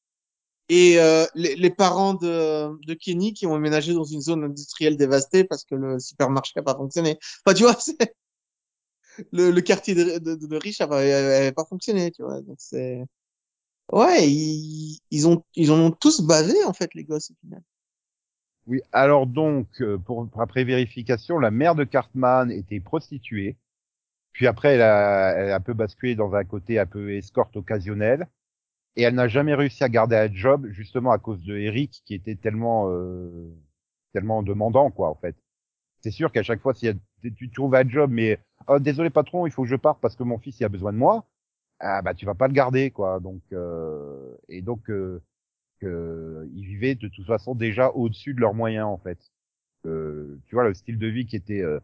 Et euh, les, les parents de, de Kenny qui ont aménagé dans une zone industrielle dévastée parce que le supermarché n'a pas fonctionné. Enfin, tu vois, c'est le, le quartier de, de, de riches avait, avait pas fonctionné, tu vois. Donc c'est ouais, ils, ils ont ils en ont tous basé en fait les gosses au final. Oui, alors donc, euh, pour, après vérification, la mère de Cartman était prostituée. Puis après, elle a, elle a un peu basculé dans un côté un peu escorte occasionnelle. Et elle n'a jamais réussi à garder un job, justement à cause de Eric, qui était tellement, euh, tellement demandant, quoi, en fait. C'est sûr qu'à chaque fois, si tu trouves un job, mais oh, désolé patron, il faut que je parte parce que mon fils il a besoin de moi, ah bah tu vas pas le garder, quoi. Donc euh, et donc euh, que ils vivaient de toute façon déjà au-dessus de leurs moyens en fait. Euh, tu vois le style de vie qui était euh,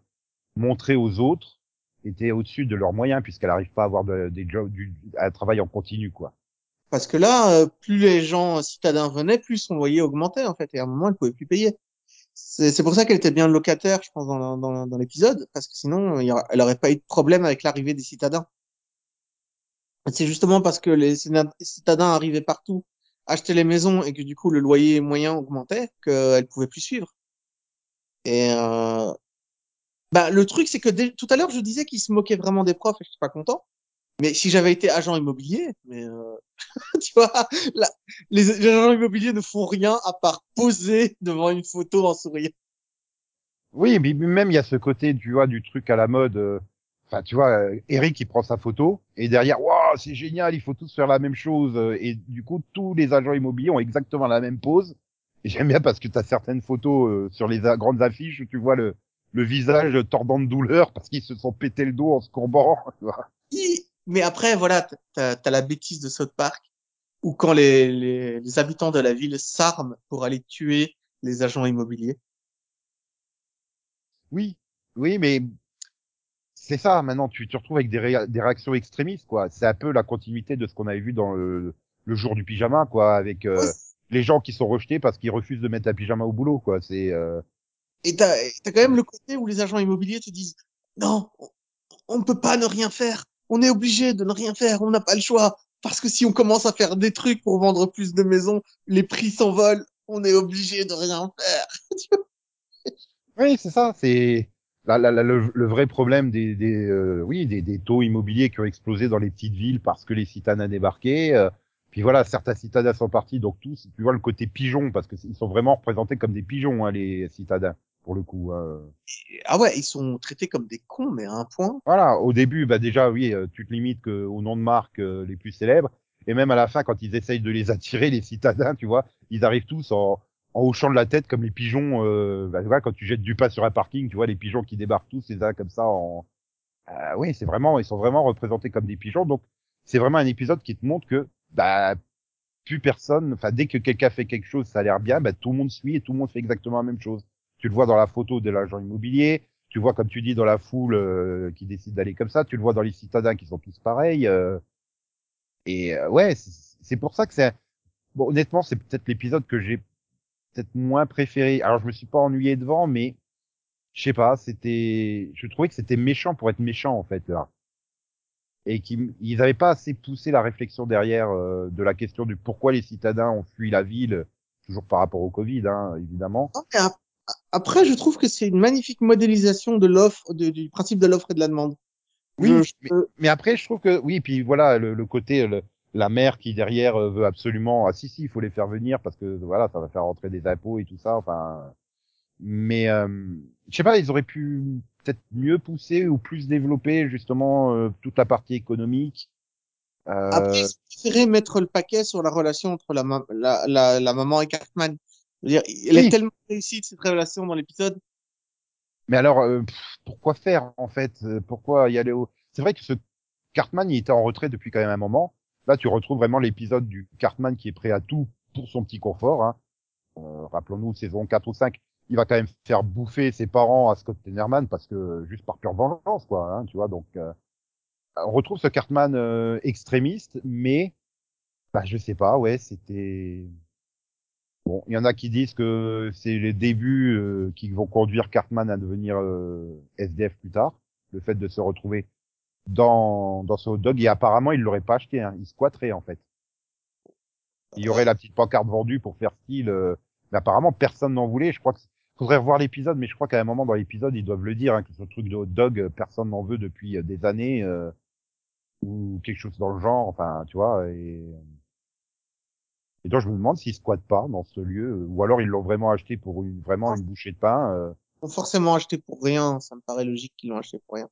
montré aux autres étaient au-dessus de leurs moyens puisqu'elle n'arrive pas à avoir de, des jobs, du, à travailler en continu, quoi. Parce que là, euh, plus les gens citadins venaient, plus son loyer augmentait en fait. Et à un moment, elle pouvait plus payer. C'est pour ça qu'elle était bien locataire, je pense, dans, l'épisode, parce que sinon, elle aurait pas eu de problème avec l'arrivée des citadins. C'est justement parce que les citadins arrivaient partout, achetaient les maisons et que du coup le loyer moyen augmentait qu'elle pouvait plus suivre. Et euh... bah le truc c'est que tout à l'heure je disais qu'ils se moquaient vraiment des profs et je suis pas content. Mais si j'avais été agent immobilier, mais euh, tu vois, là, les, agents immobiliers ne font rien à part poser devant une photo en souriant. Oui, mais même il y a ce côté, tu vois, du truc à la mode. euh, Enfin, tu vois, Eric il prend sa photo et derrière, c'est génial, il faut tous faire la même chose. Et du coup, tous les agents immobiliers ont exactement la même pose. Et j'aime bien parce que tu as certaines photos euh, sur les grandes affiches où tu vois le, le visage tordant de douleur parce qu'ils se sont pété le dos en se courbant. Mais après, voilà, t'as as la bêtise de South Park, où quand les, les, les habitants de la ville s'arment pour aller tuer les agents immobiliers. Oui, oui, mais c'est ça. Maintenant, tu te retrouves avec des, réa- des réactions extrémistes, quoi. C'est un peu la continuité de ce qu'on avait vu dans le, le jour du pyjama, quoi, avec euh, les gens qui sont rejetés parce qu'ils refusent de mettre un pyjama au boulot, quoi. C'est euh, Et t'as as quand même le côté où les agents immobiliers te disent non, on- on ne peut pas ne rien faire. On est obligé de ne rien faire. On n'a pas le choix. Parce que si on commence à faire des trucs pour vendre plus de maisons, les prix s'envolent. On est obligé de rien faire. Oui, c'est ça. C'est la, la, la- le, le vrai problème des, des euh, oui des, des taux immobiliers qui ont explosé dans les petites villes parce que les citadins débarquaient. euh, puis voilà, certains citadins sont partis, donc tous, tu vois le côté pigeon parce que ils sont vraiment représentés comme des pigeons, hein, les citadins pour le coup. hein. Ah ouais, ils sont traités comme des cons, mais à un point. Voilà, au début, bah déjà oui, euh, tu te limites que au nom de marque euh, les plus célèbres, et même à la fin, quand ils essayent de les attirer, les citadins, tu vois, ils arrivent tous en, en hochant de la tête comme les pigeons. Euh, bah, quand tu jettes du pain sur un parking, tu vois les pigeons qui débarquent tous, les uns comme ça. En... Euh, oui, c'est vraiment, ils sont vraiment représentés comme des pigeons. Donc c'est vraiment un épisode qui te montre que bah plus personne, enfin dès que quelqu'un fait quelque chose, ça a l'air bien, bah tout le monde suit et tout le monde fait exactement la même chose. Tu le vois dans la photo de l'agent immobilier, tu vois comme tu dis dans la foule euh, qui décide d'aller comme ça, tu le vois dans les citadins qui sont tous pareils. euh, et euh, ouais, c'est c'est pour ça que c'est bon honnêtement c'est peut-être l'épisode que j'ai peut-être moins préféré. Alors je me suis pas ennuyé devant, mais je sais pas, c'était, je trouvais que c'était méchant pour être méchant en fait là, et qu'ils ils avaient pas assez poussé la réflexion derrière euh, de la question du pourquoi les citadins ont fui la ville, toujours par rapport au Covid hein, évidemment. Ap- Après, je trouve que c'est une magnifique modélisation de l'offre, du principe de l'offre et de la demande. Oui, Je- mais après, je trouve que oui, puis voilà le, le côté le- la mère qui derrière euh, veut absolument ah si si il faut les faire venir parce que voilà ça va faire rentrer des impôts et tout ça enfin mais euh, je sais pas ils auraient pu peut-être mieux pousser ou plus développer justement euh, toute la partie économique euh, Après, préféré mettre le paquet sur la relation entre la, ma- la, la, la maman et Cartman. Je veux dire, elle Oui. est tellement réussie cette relation dans l'épisode. mais alors euh, pff, pourquoi faire en fait? Euh, pourquoi y aller au c'est vrai que ce Cartman il était en retrait depuis quand même un moment là tu retrouves vraiment l'épisode du Cartman qui est prêt à tout pour son petit confort hein. Euh, rappelons-nous, saison 4 ou 5, il va quand même faire bouffer ses parents à Scott Tenorman parce que juste par pure vengeance, quoi, hein, tu vois. Donc, euh, on retrouve ce Cartman euh, extrémiste, mais bah je sais pas, ouais, c'était bon. Il y en a qui disent que c'est les débuts euh, qui vont conduire Cartman à devenir euh, SDF plus tard, le fait de se retrouver dans dans ce hot dog et apparemment il l'aurait pas acheté, hein, il squatterait en fait. Il y aurait la petite pancarte vendue pour faire style, euh, mais apparemment personne n'en voulait. Je crois que faudrait revoir l'épisode, mais je crois qu'à un moment dans l'épisode ils doivent le dire hein, que ce truc de hot dog euh, personne n'en veut depuis euh, des années euh, ou quelque chose dans le genre. Enfin, tu vois. Et, et donc je me demande s'ils squattent pas dans ce lieu euh, ou alors ils l'ont vraiment acheté pour une, vraiment une bouchée de pain euh, Ils ont forcément acheté pour rien. Ça me paraît logique qu'ils l'ont acheté pour rien.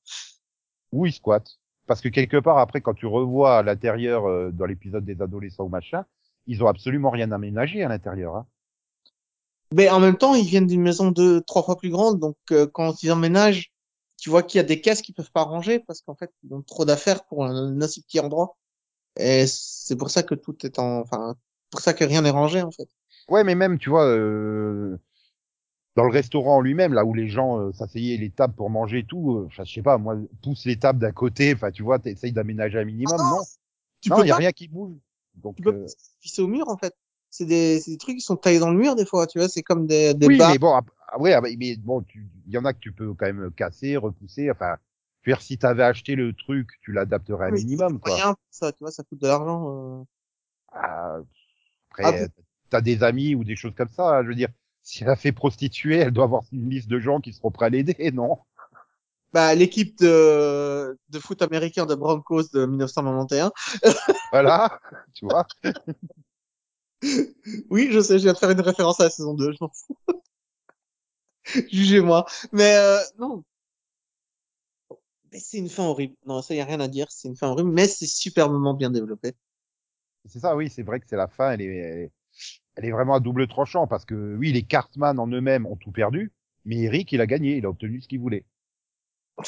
Ou squattent. Parce que quelque part après quand tu revois à l'intérieur euh, dans l'épisode des adolescents ou machin, ils ont absolument rien aménagé à l'intérieur. Hein. Mais en même temps, ils viennent d'une maison deux, trois fois plus grande. Donc, euh, quand ils emménagent, tu vois qu'il y a des caisses qu'ils peuvent pas ranger parce qu'en fait, ils ont trop d'affaires pour un, un aussi petit endroit. Et c'est pour ça que tout est en, enfin, pour ça que rien n'est rangé, en fait. Ouais, mais même, tu vois, euh, dans le restaurant lui-même, là où les gens euh, s'asseyaient les tables pour manger et tout, euh, enfin, je sais pas, moi, pousse les tables d'un côté, enfin, tu vois, t'essayes d'aménager un minimum, Ah, non? Tu Non, il y a rien qui bouge. Donc, tu peux euh, pisser au mur, en fait. C'est des, des trucs qui sont taillés dans le mur, des fois, tu vois, c'est comme des, des oui, mais bon, ap- ah, ouais, ah, mais bon, tu- il y en a que tu peux quand même casser, repousser, enfin, dire, si t'avais acheté le truc, tu l'adapterais un minimum, quoi. Rien, ça, tu vois, ça coûte de l'argent. euh. Ah, Ah, après, t'as des amis ou des choses comme ça, je veux dire, si elle a fait prostituée, elle doit avoir une liste de gens qui seront prêts à l'aider, non? Bah, l'équipe de, de foot américain de Broncos de 1991. Voilà, tu vois. Oui, je sais, je viens de faire une référence à la saison 2, je m'en fous. Jugez-moi. Mais, euh, non. Mais c'est une fin horrible. Non, ça y a rien à dire, c'est une fin horrible, mais c'est superbement bien développé. C'est ça, oui, c'est vrai que c'est la fin, elle est, elle est- elle est vraiment à double tranchant parce que oui, les Cartman en eux-mêmes ont tout perdu, mais Eric, il a gagné, il a obtenu ce qu'il voulait. Ouais.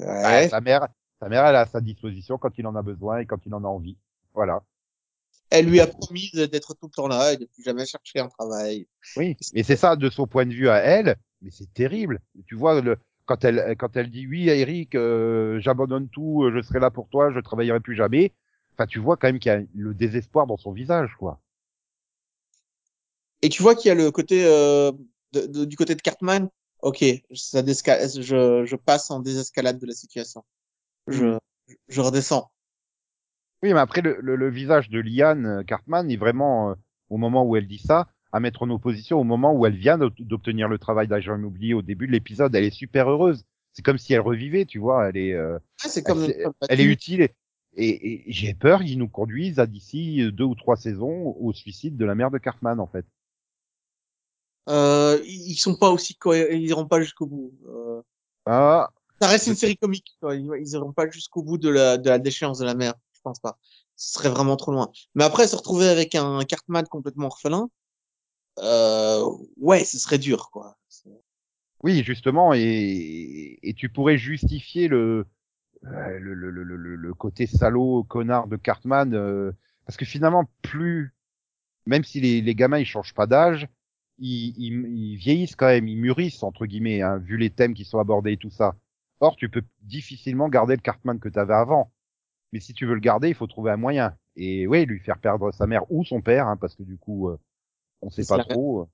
Bah, sa mère, sa mère, elle a à sa disposition quand il en a besoin et quand il en a envie. Voilà. Elle lui a promis d'être tout le temps là et de plus jamais chercher un travail. Oui, mais c'est ça de son point de vue à elle, mais c'est terrible. Tu vois le quand elle quand elle dit oui, Eric, euh, j'abandonne tout, euh, je serai là pour toi, je travaillerai plus jamais. Enfin, tu vois quand même qu'il y a le désespoir dans son visage, quoi. Et tu vois qu'il y a le côté euh, de- de- du côté de Cartman. Ok, ça je, je passe en désescalade de la situation. Je, je redescends. Oui, mais après le, le, le visage de Liane euh, Cartman est vraiment euh, au moment où elle dit ça à mettre en opposition au moment où elle vient d'ob- d'obtenir le travail d'agent immobilier au début de l'épisode. Elle est super heureuse. C'est comme si elle revivait, tu vois. Elle est euh, elle, comme, est utile. Et, et, et j'ai peur qu'ils nous conduisent à d'ici deux ou trois saisons au suicide de la mère de Cartman, en fait. Euh, ils sont pas aussi ils iront pas jusqu'au bout. Euh, Ah, ça reste une série comique. Quoi. Ils, iront pas jusqu'au bout de la, de la déchéance de la mer. Je pense pas. Ce serait vraiment trop loin. Mais après, se retrouver avec un Cartman complètement orphelin, euh, ouais, ce serait dur, quoi. Oui, justement, et, et tu pourrais justifier le, euh, le, le, le, le, le côté salaud, connard de Cartman, euh, parce que finalement, plus, même si les, les gamins ils changent pas d'âge, ils, ils, ils vieillissent quand même, ils mûrissent entre guillemets, hein, vu les thèmes qui sont abordés et tout ça. Or, tu peux difficilement garder le Cartman que tu avais avant. Mais si tu veux le garder, il faut trouver un moyen. Et oui, lui faire perdre sa mère ou son père, hein, parce que du coup, euh, on sait pas trop.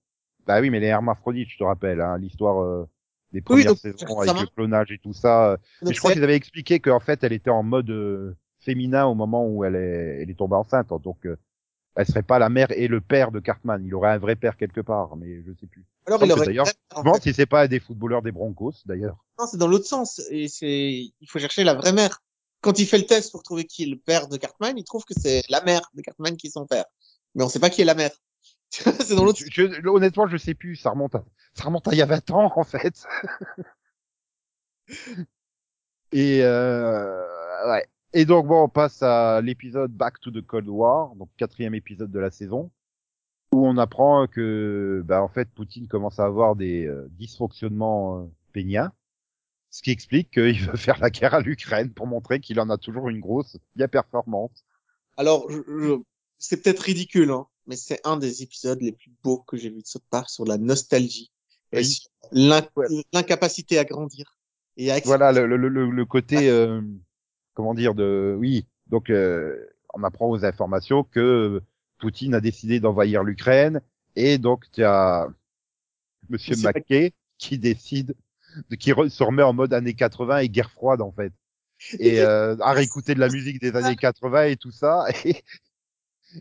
Bah oui, mais les hermaphrodites, je te rappelle, hein, l'histoire euh, des Oui, premières donc, saisons avec le clonage et tout ça. euh, mais Donc, je crois qu'ils avaient expliqué qu'en fait, elle était en mode euh, féminin au moment où elle est, elle est tombée enceinte. Donc, euh, elle serait pas la mère et le père de Cartman. Il aurait un vrai père quelque part, mais je sais plus. alors, il aurait d'ailleurs, fait. si c'est pas des footballeurs des Broncos, d'ailleurs. Non, c'est dans l'autre sens. Et c'est, il faut chercher la vraie mère. Quand il fait le test pour trouver qui est le père de Cartman, il trouve que c'est la mère de Cartman qui est son père. Mais on sait pas qui est la mère. c'est dans l'autre Je- je- honnêtement, je sais plus. Ça remonte à, ça remonte à il y a 20 ans, en fait. Et euh, ouais. Et donc bon, on passe à l'épisode Back to the Cold War, donc quatrième épisode de la saison, où on apprend que, bah en fait, Poutine commence à avoir des euh, dysfonctionnements euh, péniens, ce qui explique qu'il veut faire la guerre à l'Ukraine pour montrer qu'il en a toujours une grosse, bien performante. Alors, je, je- c'est peut-être ridicule, hein, mais c'est un des épisodes les plus beaux que j'ai vu de South Park sur la nostalgie et sur l'incapacité à grandir et à accepter. Voilà le, le, le, le côté, euh, comment dire, de, oui. Donc, euh, on apprend aux informations que Poutine a décidé d'envahir l'Ukraine et donc tu as Monsieur McKay qui décide, de, qui re- se remet en mode années 80 et guerre froide en fait. Et euh, à réécouter de la musique des années 80 et tout ça. Et,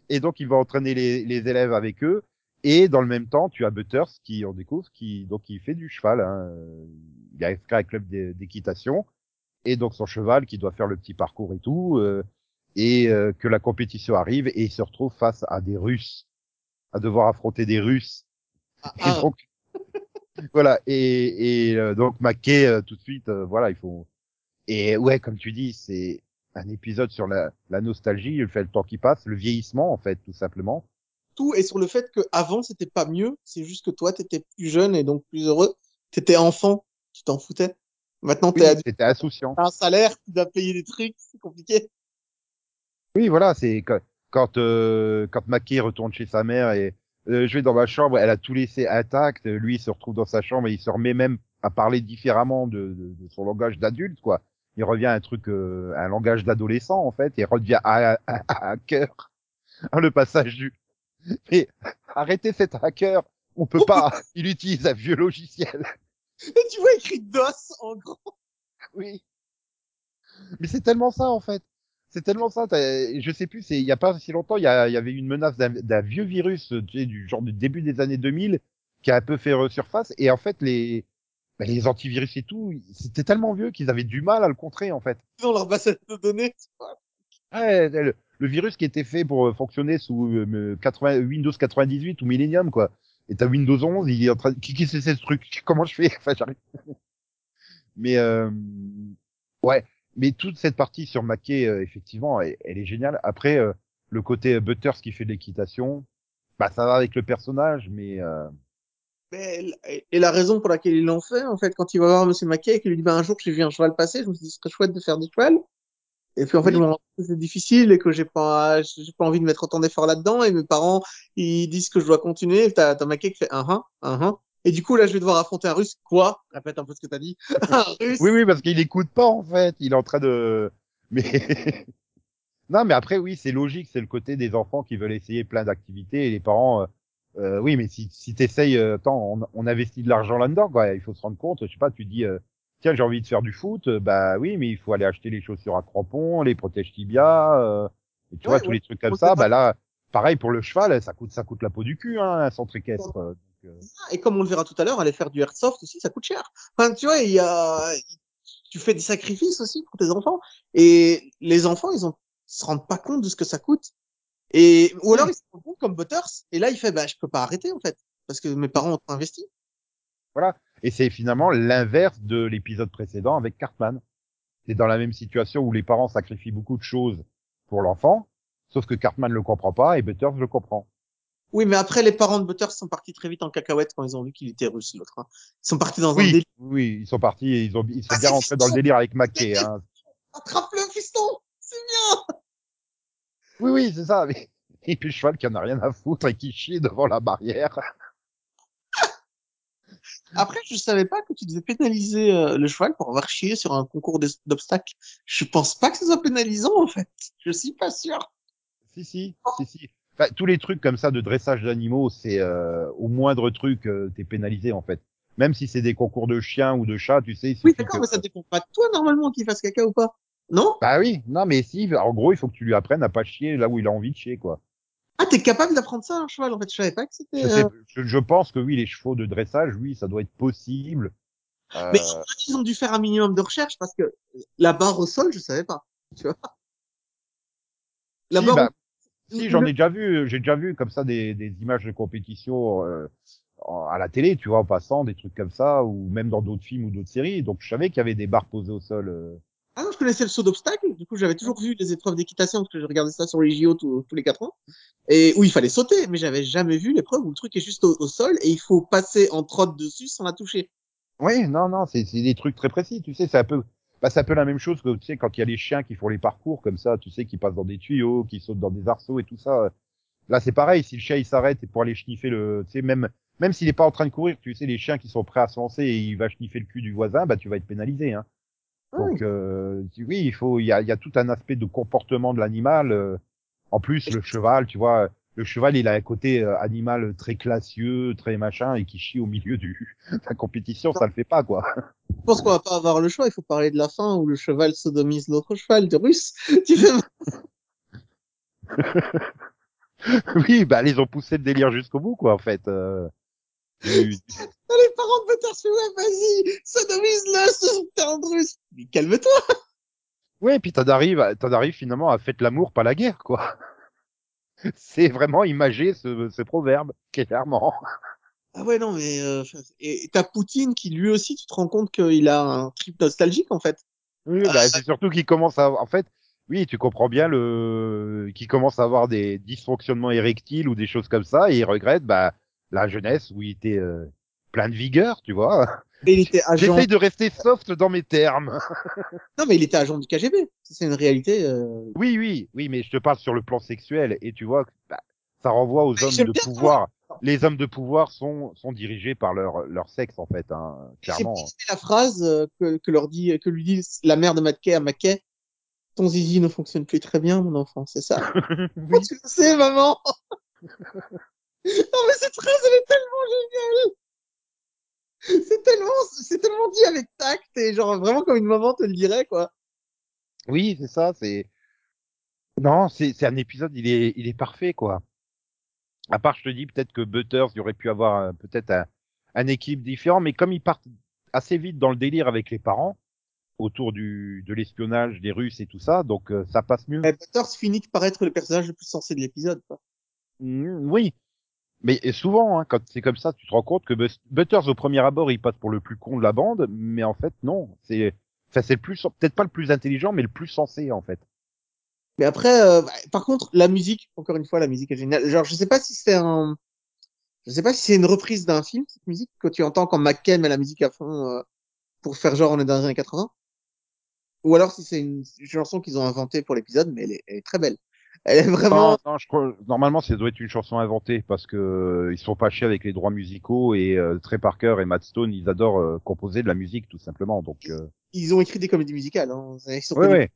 et donc il va entraîner les, les élèves avec eux. Et dans le même temps, tu as Butters qui on découvre, qui donc il fait du cheval. Hein. Il a inscrit un club d'é- d'équitation et donc son cheval qui doit faire le petit parcours et tout. euh, et euh, que la compétition arrive et il se retrouve face à des Russes, à devoir affronter des Russes. Ah, Et ah, donc voilà et, et euh, donc McKay euh, tout de suite euh, voilà il faut et ouais comme tu dis c'est un épisode sur la, la nostalgie le fait le temps qui passe le vieillissement en fait tout simplement tout et sur le fait que avant c'était pas mieux, c'est juste que toi t'étais plus jeune et donc plus heureux. T'étais enfant, tu t'en foutais. Maintenant oui, t'es adulte, c'était insouciant t'as un salaire, tu dois payer des trucs, c'est compliqué. oui voilà c'est quand euh, quand McKay retourne chez sa mère et euh, je vais dans ma chambre, elle a tout laissé intact, lui il se retrouve dans sa chambre et il se remet même à parler différemment de, de, de son langage d'adulte, quoi. Il revient à un truc, euh, un langage d'adolescent, en fait, et il revient à, à, à hacker. Le passage du... Mais arrêtez cet hacker, on peut pas, il utilise un vieux logiciel. Et tu vois écrit DOS en gros. Oui. Mais c'est tellement ça, en fait. C'est tellement ça. Je sais plus, il y a pas si longtemps, il y, y avait une menace d'un vieux virus tu sais, du genre du début des années 2000 qui a un peu fait resurface. Et en fait, les bah, les antivirus et tout, c'était tellement vieux qu'ils avaient du mal à le contrer, en fait. Dans leur base de données. Ouais, le, le virus qui était fait pour fonctionner sous euh, 80, Windows 98 ou Millennium, quoi. Et t'as Windows 11, il est en train de... Qui, qui c'est ce truc? Comment je fais? Enfin, j'arrive. Mais euh... ouais, mais toute cette partie sur Mackay, euh, effectivement, elle, est géniale. Après, euh, le côté Butters qui fait de l'équitation, bah ça va avec le personnage, mais euh... Mais, et la raison pour laquelle ils l'ont fait, en fait, quand il va voir Monsieur Mackay et qu'il lui dit, ben, un jour, j'ai vu un cheval passer, je me suis dit, ce serait chouette de faire du cheval. Et puis, en fait, Oui. je me rends compte que c'est difficile et que j'ai pas, j'ai pas envie de mettre autant d'efforts là-dedans. Et mes parents, ils disent que je dois continuer. Et T'as, t'as Mackay qui fait, un, un, un, un. Et du coup, là, je vais devoir affronter un russe. Quoi? Répète un peu ce que t'as dit. un russe. oui, oui, parce qu'il écoute pas en fait. Il est en train de, mais non, mais après oui, c'est logique, c'est le côté des enfants qui veulent essayer plein d'activités et les parents. euh, euh, oui, mais si, si t'essayes, euh, attends, on, on investit de l'argent là-dedans, quoi. Il faut se rendre compte. Je sais pas, tu dis, euh, tiens, j'ai envie de faire du foot. euh, bah oui, mais il faut aller acheter les chaussures à crampons, les protèges tibia, euh, et tu Ouais, vois tous les trucs comme ça. Bah là, pareil pour le cheval, ça coûte, ça coûte la peau du cul, hein, un centre équestre. donc, euh, Et comme on le verra tout à l'heure, aller faire du airsoft aussi, ça coûte cher. Enfin, tu vois, il y a, tu fais des sacrifices aussi pour tes enfants. Et les enfants, ils ont, ils se rendent pas compte de ce que ça coûte. Et, ou alors ils se rendent compte comme Butters. Et là, il fait, bah, je peux pas arrêter, en fait. Parce que mes parents ont investi. Voilà. Et c'est finalement l'inverse de l'épisode précédent avec Cartman. C'est dans la même situation où les parents sacrifient beaucoup de choses pour l'enfant, sauf que Cartman le comprend pas et Butters le comprend. Oui, mais après, les parents de Butters sont partis très vite en cacahuète quand ils ont vu qu'il était russe, l'autre. hein. Ils sont partis dans un Oui, délire. oui, ils sont partis et ils ont, ils sont Ah, bien rentrés dans le délire avec Mackay. Hein. Attrape-le, fiston! C'est bien! Oui, oui, c'est ça. mais- Et puis le cheval qui en a rien à foutre et qui chie devant la barrière. Après, je savais pas que tu devais pénaliser euh, le cheval pour avoir chié sur un concours d'obstacles. Je pense pas que ce soit pénalisant, en fait. Je suis pas sûr. Si, si, si, si. Enfin, tous les trucs comme ça de dressage d'animaux, c'est euh, au moindre truc, euh, t'es pénalisé en fait. Même si c'est des concours de chiens ou de chats, tu sais. Oui, d'accord, que- mais ça dépend pas de toi, normalement, qu'il fasse caca ou pas. Non? Bah oui, non mais si, en gros, il faut que tu lui apprennes à pas chier là où il a envie de chier, quoi. Ah, t'es capable d'apprendre ça, un cheval, en fait. Je savais pas que c'était... Je, euh, je, je pense que oui, les chevaux de dressage, oui, ça doit être possible. Euh, Mais ils ont dû faire un minimum de recherche parce que la barre au sol, je savais pas. Tu vois? La si, barre bah, au- si, j'en ai déjà vu, j'ai déjà vu comme ça des, des images de compétition euh, à la télé, tu vois, en passant, des trucs comme ça, ou même dans d'autres films ou d'autres séries. Donc je savais qu'il y avait des barres posées au sol. euh. Ah je connaissais le saut d'obstacle. Du coup, j'avais toujours vu les épreuves d'équitation parce que je regardais ça sur les JO tous, les quatre ans. Et où il fallait sauter, mais j'avais jamais vu l'épreuve où le truc est juste au, sol et il faut passer en trotte dessus sans la toucher. Oui, non, non, c'est des trucs très précis, tu sais, c'est un peu, bah, c'est un peu la même chose que, tu sais, quand il y a les chiens qui font les parcours comme ça, tu sais, qui passent dans des tuyaux, qui sautent dans des arceaux et tout ça. Là, c'est pareil, si le chien il s'arrête pour aller sniffer le, tu sais, même, même s'il est pas en train de courir, tu sais, les chiens qui sont prêts à se lancer et il va sniffer le cul du voisin, bah, tu vas être pénalisé, hein. Donc, euh, tu- oui, il faut, il y a, y a tout un aspect de comportement de l'animal. euh. En plus, le cheval, tu vois, le cheval, il a un côté euh, animal très classieux, très machin, et qui chie au milieu du, de la compétition, ça le fait pas, quoi. Je pense qu'on va pas avoir le choix. Il faut parler de la fin où le cheval sodomise l'autre cheval de russe. Oui, bah, ils ont poussé le délire jusqu'au bout, quoi, en fait. euh. Les parents de font, ouais, vas-y, sodomise-le, ce. Mais calme-toi. Ouais, et puis t'en arrives, à- t'en arrives finalement à faites l'amour, pas la guerre, quoi. C'est vraiment imagé ce, ce proverbe, clairement. Ah ouais, non, mais, euh, et t'as Poutine qui lui aussi, tu te rends compte qu'il a un trip nostalgique, en fait. Oui, bah, c'est surtout qu'il commence à, en fait, oui, tu comprends bien le, qu'il commence à avoir des dysfonctionnements érectiles ou des choses comme ça, et il regrette, bah, la jeunesse où il était euh, plein de vigueur, tu vois. Il était agent. J'essaye de rester soft dans mes termes. Non, mais il était agent du KGB. C'est une réalité. euh, Oui, oui, oui, mais je te parle sur le plan sexuel, et tu vois, que, bah, ça renvoie aux hommes j'aime de pouvoir. Les hommes de pouvoir sont sont dirigés par leur leur sexe en fait, hein, clairement. aimé la phrase euh, que, que leur dit, que lui dit la mère de Mackay à Mackay. Ton zizi ne fonctionne plus très bien, mon enfant, c'est ça. Oui. Tu le sais, maman. Non, mais cette phrase, elle est tellement géniale. C'est tellement, c'est tellement dit avec tact et genre vraiment comme une maman te le dirait, quoi. Oui, c'est ça, c'est Non, c'est c'est un épisode, il est il est parfait quoi. À part je te dis peut-être que Butters, il aurait pu avoir peut-être un un équipe différent mais comme ils partent assez vite dans le délire avec les parents autour du de l'espionnage des Russes et tout ça, donc euh, ça passe mieux. Mais Butters finit par être le personnage le plus sensé de l'épisode, quoi. Mm, oui. Mais et souvent, hein, quand c'est comme ça, tu te rends compte que Butters, au premier abord, il passe pour le plus con de la bande, mais en fait, non. C'est, enfin, c'est le plus, peut-être pas le plus intelligent, mais le plus sensé, en fait. Mais après, euh, bah, par contre, la musique, encore une fois, la musique est géniale. Genre, je sais pas si c'est un, je sais pas si c'est une reprise d'un film, cette musique, que tu entends quand McKay met la musique à fond, euh, pour faire genre on est dans les années 80. Ou alors si c'est une chanson qu'ils ont inventée pour l'épisode, mais elle est, elle est très belle. Elle est vraiment, Non, non, je crois, normalement, ça doit être une chanson inventée, parce que euh, ils sont pas chiés avec les droits musicaux, et euh, Trey Parker et Matt Stone, ils adorent euh, composer de la musique, tout simplement. Donc, euh... ils ont écrit des comédies musicales, hein. Ils sont ouais, connus. ouais.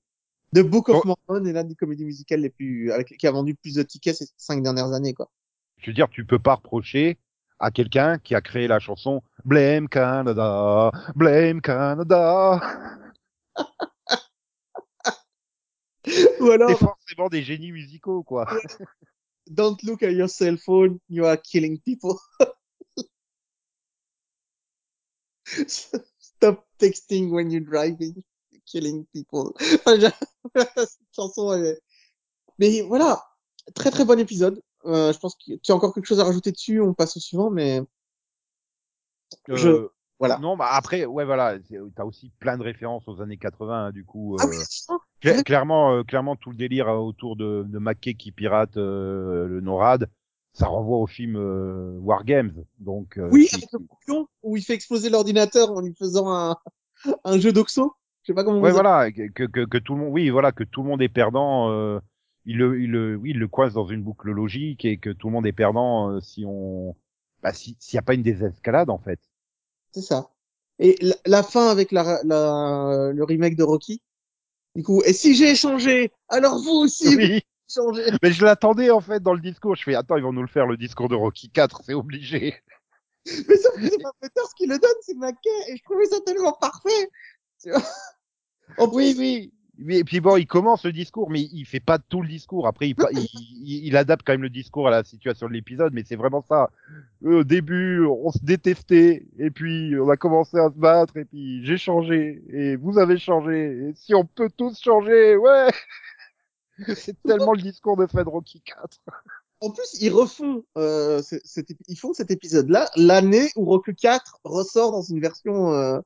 The Book of Bon. Mormon est l'une des comédies musicales les plus, avec, qui a vendu plus de tickets ces cinq dernières années, quoi. Je veux dire, tu peux pas reprocher à quelqu'un qui a créé la chanson Blame Canada, Blame Canada. Ou alors, C'est forcément des génies musicaux, quoi. Don't look at your cell phone, you are killing people. Stop texting when you're driving, you're killing people. Cette chanson, elle est... Mais voilà, très très bon épisode. Euh, je pense que tu as encore quelque chose à rajouter dessus, on passe au suivant, mais Je- Euh, voilà. Non, bah après, ouais, voilà, c'est- t'as aussi plein de références aux années 80, hein, du coup. Ah euh, oui. Cla- vrai. clairement, euh, clairement, tout le délire euh, autour de, de Mackay qui pirate euh, le NORAD, ça renvoie au film euh, War Games. Donc, euh, Oui, avec le coupion, où il fait exploser l'ordinateur en lui faisant un, un jeu d'oxo. Je sais pas comment ouais, vous voilà, que, que, que tout le monde, oui, voilà, que tout le monde est perdant. Euh, il le, il le, oui, il le coince dans une boucle logique et que tout le monde est perdant euh, si on, bah, si, s'il n'y a pas une désescalade en fait. C'est ça. Et la, la fin avec la, la, le remake de Rocky. Du coup, et si j'ai échangé, alors vous aussi, vous Oui. changez. Mais je l'attendais en fait dans le discours. Je fais attends, ils vont nous le faire le discours de Rocky 4, c'est obligé. Mais sauf que c'est pas Peters qui le donne, c'est Mackay. Et je trouvais ça tellement parfait. Tu vois Oui, oui. Et puis bon, il commence le discours, mais il fait pas tout le discours. Après, il, il, il- il adapte quand même le discours à la situation de l'épisode, mais c'est vraiment ça. Euh, Au début, on se détestait, et puis on a commencé à se battre, et puis j'ai changé, et vous avez changé. Et si on peut tous changer, ouais. C'est tellement le discours de Fred Rocky 4. en plus, ils refont, euh, ce- cet ils font cet épisode-là l'année où Rocky 4 ressort dans une version euh,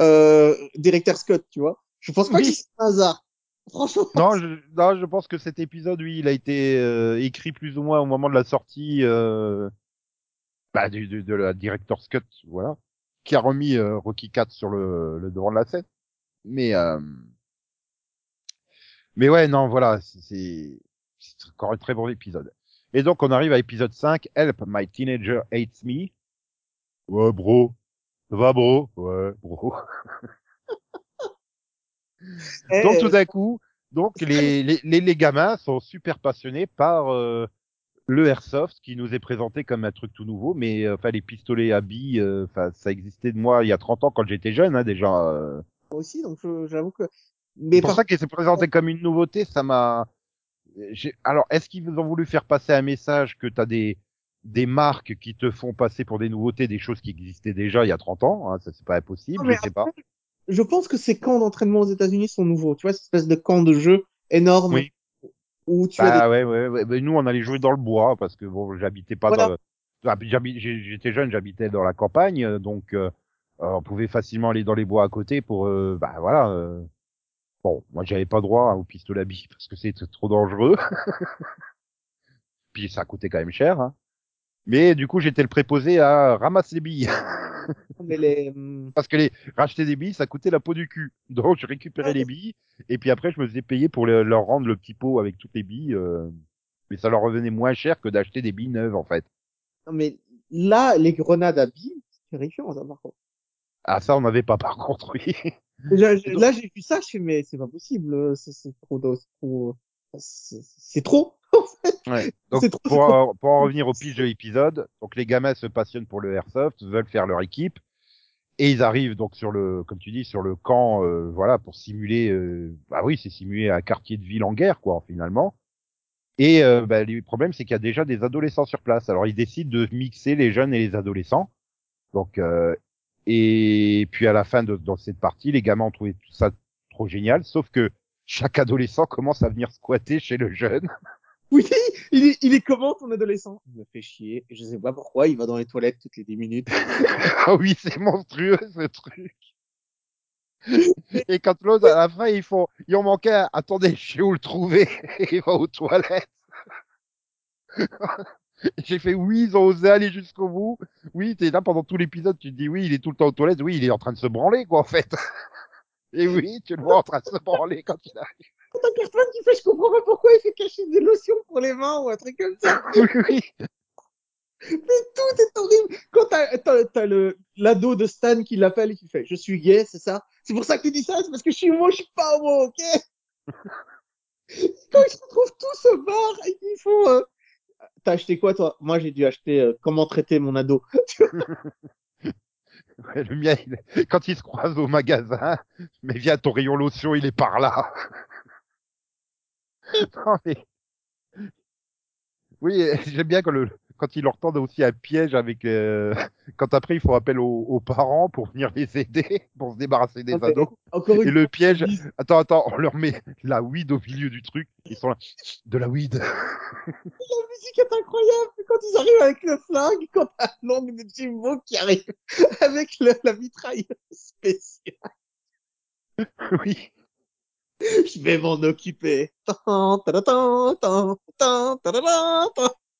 euh, Director Scott, tu vois. Je pense pas Oui. que c'est un hasard. Franchement. Non, je, non, je pense que cet épisode, oui, il a été euh, écrit plus ou moins au moment de la sortie euh, bah, du, du- de la Director's Cut, voilà, qui a remis euh, Rocky 4 sur le, le devant de la scène. Mais euh, mais ouais, non, voilà, c'est- encore un très bon épisode. Et donc on arrive à épisode 5, Help, my teenager hates me. Ouais, bro. Ça va, bro? Ouais, bro. Donc tout d'un coup, donc les, les, les, les gamins sont super passionnés par euh, le airsoft qui nous est présenté comme un truc tout nouveau, mais euh, enfin les pistolets à billes, euh, enfin ça existait de moi il y a 30 ans quand j'étais jeune hein, déjà. euh. moi aussi, donc j'avoue que. Mais C'est pour par- ça qu'il s'est présenté comme une nouveauté, ça m'a. Alors est-ce qu'ils ont voulu faire passer un message que t'as des des marques qui te font passer pour des nouveautés, des choses qui existaient déjà il y a 30 ans, hein, ça c'est pas impossible, Non, je sais pas. Je pense que ces camps d'entraînement aux États-Unis sont nouveaux. Tu vois, cette espèce de camp de jeu énorme Oui. où tu as des... Bah ouais, ouais, ouais. Mais nous, on allait jouer dans le bois parce que bon, j'habitais pas Voilà. dans. J'étais jeune, j'habitais dans la campagne, euh, donc euh, euh, on pouvait facilement aller dans les bois à côté pour. euh, bah voilà. euh. Bon, moi, j'avais pas droit au pistolet à billes parce que c'était trop dangereux. Puis ça coûtait quand même cher. Hein. Mais du coup, j'étais le préposé à ramasser les billes mais les... hum, parce que les racheter des billes, ça coûtait la peau du cul. Donc, je récupérais les billes et puis après, je me faisais payer pour le- leur rendre le petit pot avec toutes les billes. euh. mais ça leur revenait moins cher que d'acheter des billes neuves en fait. Non, mais là, les grenades à billes, c'est terrifiant, ça, par contre. Ah ça on n'avait pas par contre oui. Là, j'ai- là, j'ai vu ça, je fais, mais c'est pas possible, euh, c'est trop, c'est trop. Ouais. Donc trop- pour, en- pour en revenir au pitch de l'épisode, donc les gamins se passionnent pour le airsoft, veulent faire leur équipe et ils arrivent donc sur le comme tu dis sur le camp euh, voilà pour simuler euh, bah oui, c'est simuler un quartier de ville en guerre quoi finalement. Et euh, bah, le problème c'est qu'il y a déjà des adolescents sur place. Alors ils décident de mixer les jeunes et les adolescents. Donc euh, et puis à la fin de dans cette partie, les gamins ont trouvé tout ça trop génial sauf que chaque adolescent commence à venir squatter chez le jeune. Oui, il est, il est comment ton adolescent? Il me fait chier, je sais pas pourquoi, il va dans les toilettes toutes les 10 minutes. Ah oui, c'est monstrueux ce truc. Et quand l'autre, à la fin, ils font, il en manquait un, attendez, je sais où le trouver. Et il va aux toilettes. J'ai fait, oui, ils ont osé aller jusqu'au bout. Oui, t'es là pendant tout l'épisode, tu te dis, oui, il est tout le temps aux toilettes. Oui, il est en train de se branler, quoi, en fait. Et oui, tu le vois en train de se branler quand il arrive. Quand t'as personne qui fait, je comprends pas pourquoi il fait cacher des lotions pour les mains ou un truc comme ça. Oui. Mais tout est horrible. Quand t'as, l'ado de Stan qui l'appelle et qui fait, je suis gay, c'est ça? C'est pour ça que tu dis ça? C'est parce que je suis homo, je suis pas homo, ok? Quand ils se retrouvent tous au bar et qu'ils font, euh, t'as acheté quoi, toi? Moi, j'ai dû acheter, euh, comment traiter mon ado. Ouais, le mien, il- quand il se croise au magasin, mais viens, ton rayon lotion, il est par là. non, mais... Oui, j'aime bien quand, le, quand il leur tendent aussi un piège avec... euh, Quand après, ils font appel aux, aux parents pour venir les aider, pour se débarrasser des ados. Encore Et le piège... ils Attends, attends, on leur met la weed au milieu du truc. Ils sont là, de la weed. la musique est incroyable. Quand ils arrivent avec le flingue, quand t'as l'ongle de Jimbo qui arrive avec le- la mitraille spéciale. oui. Je vais m'en occuper.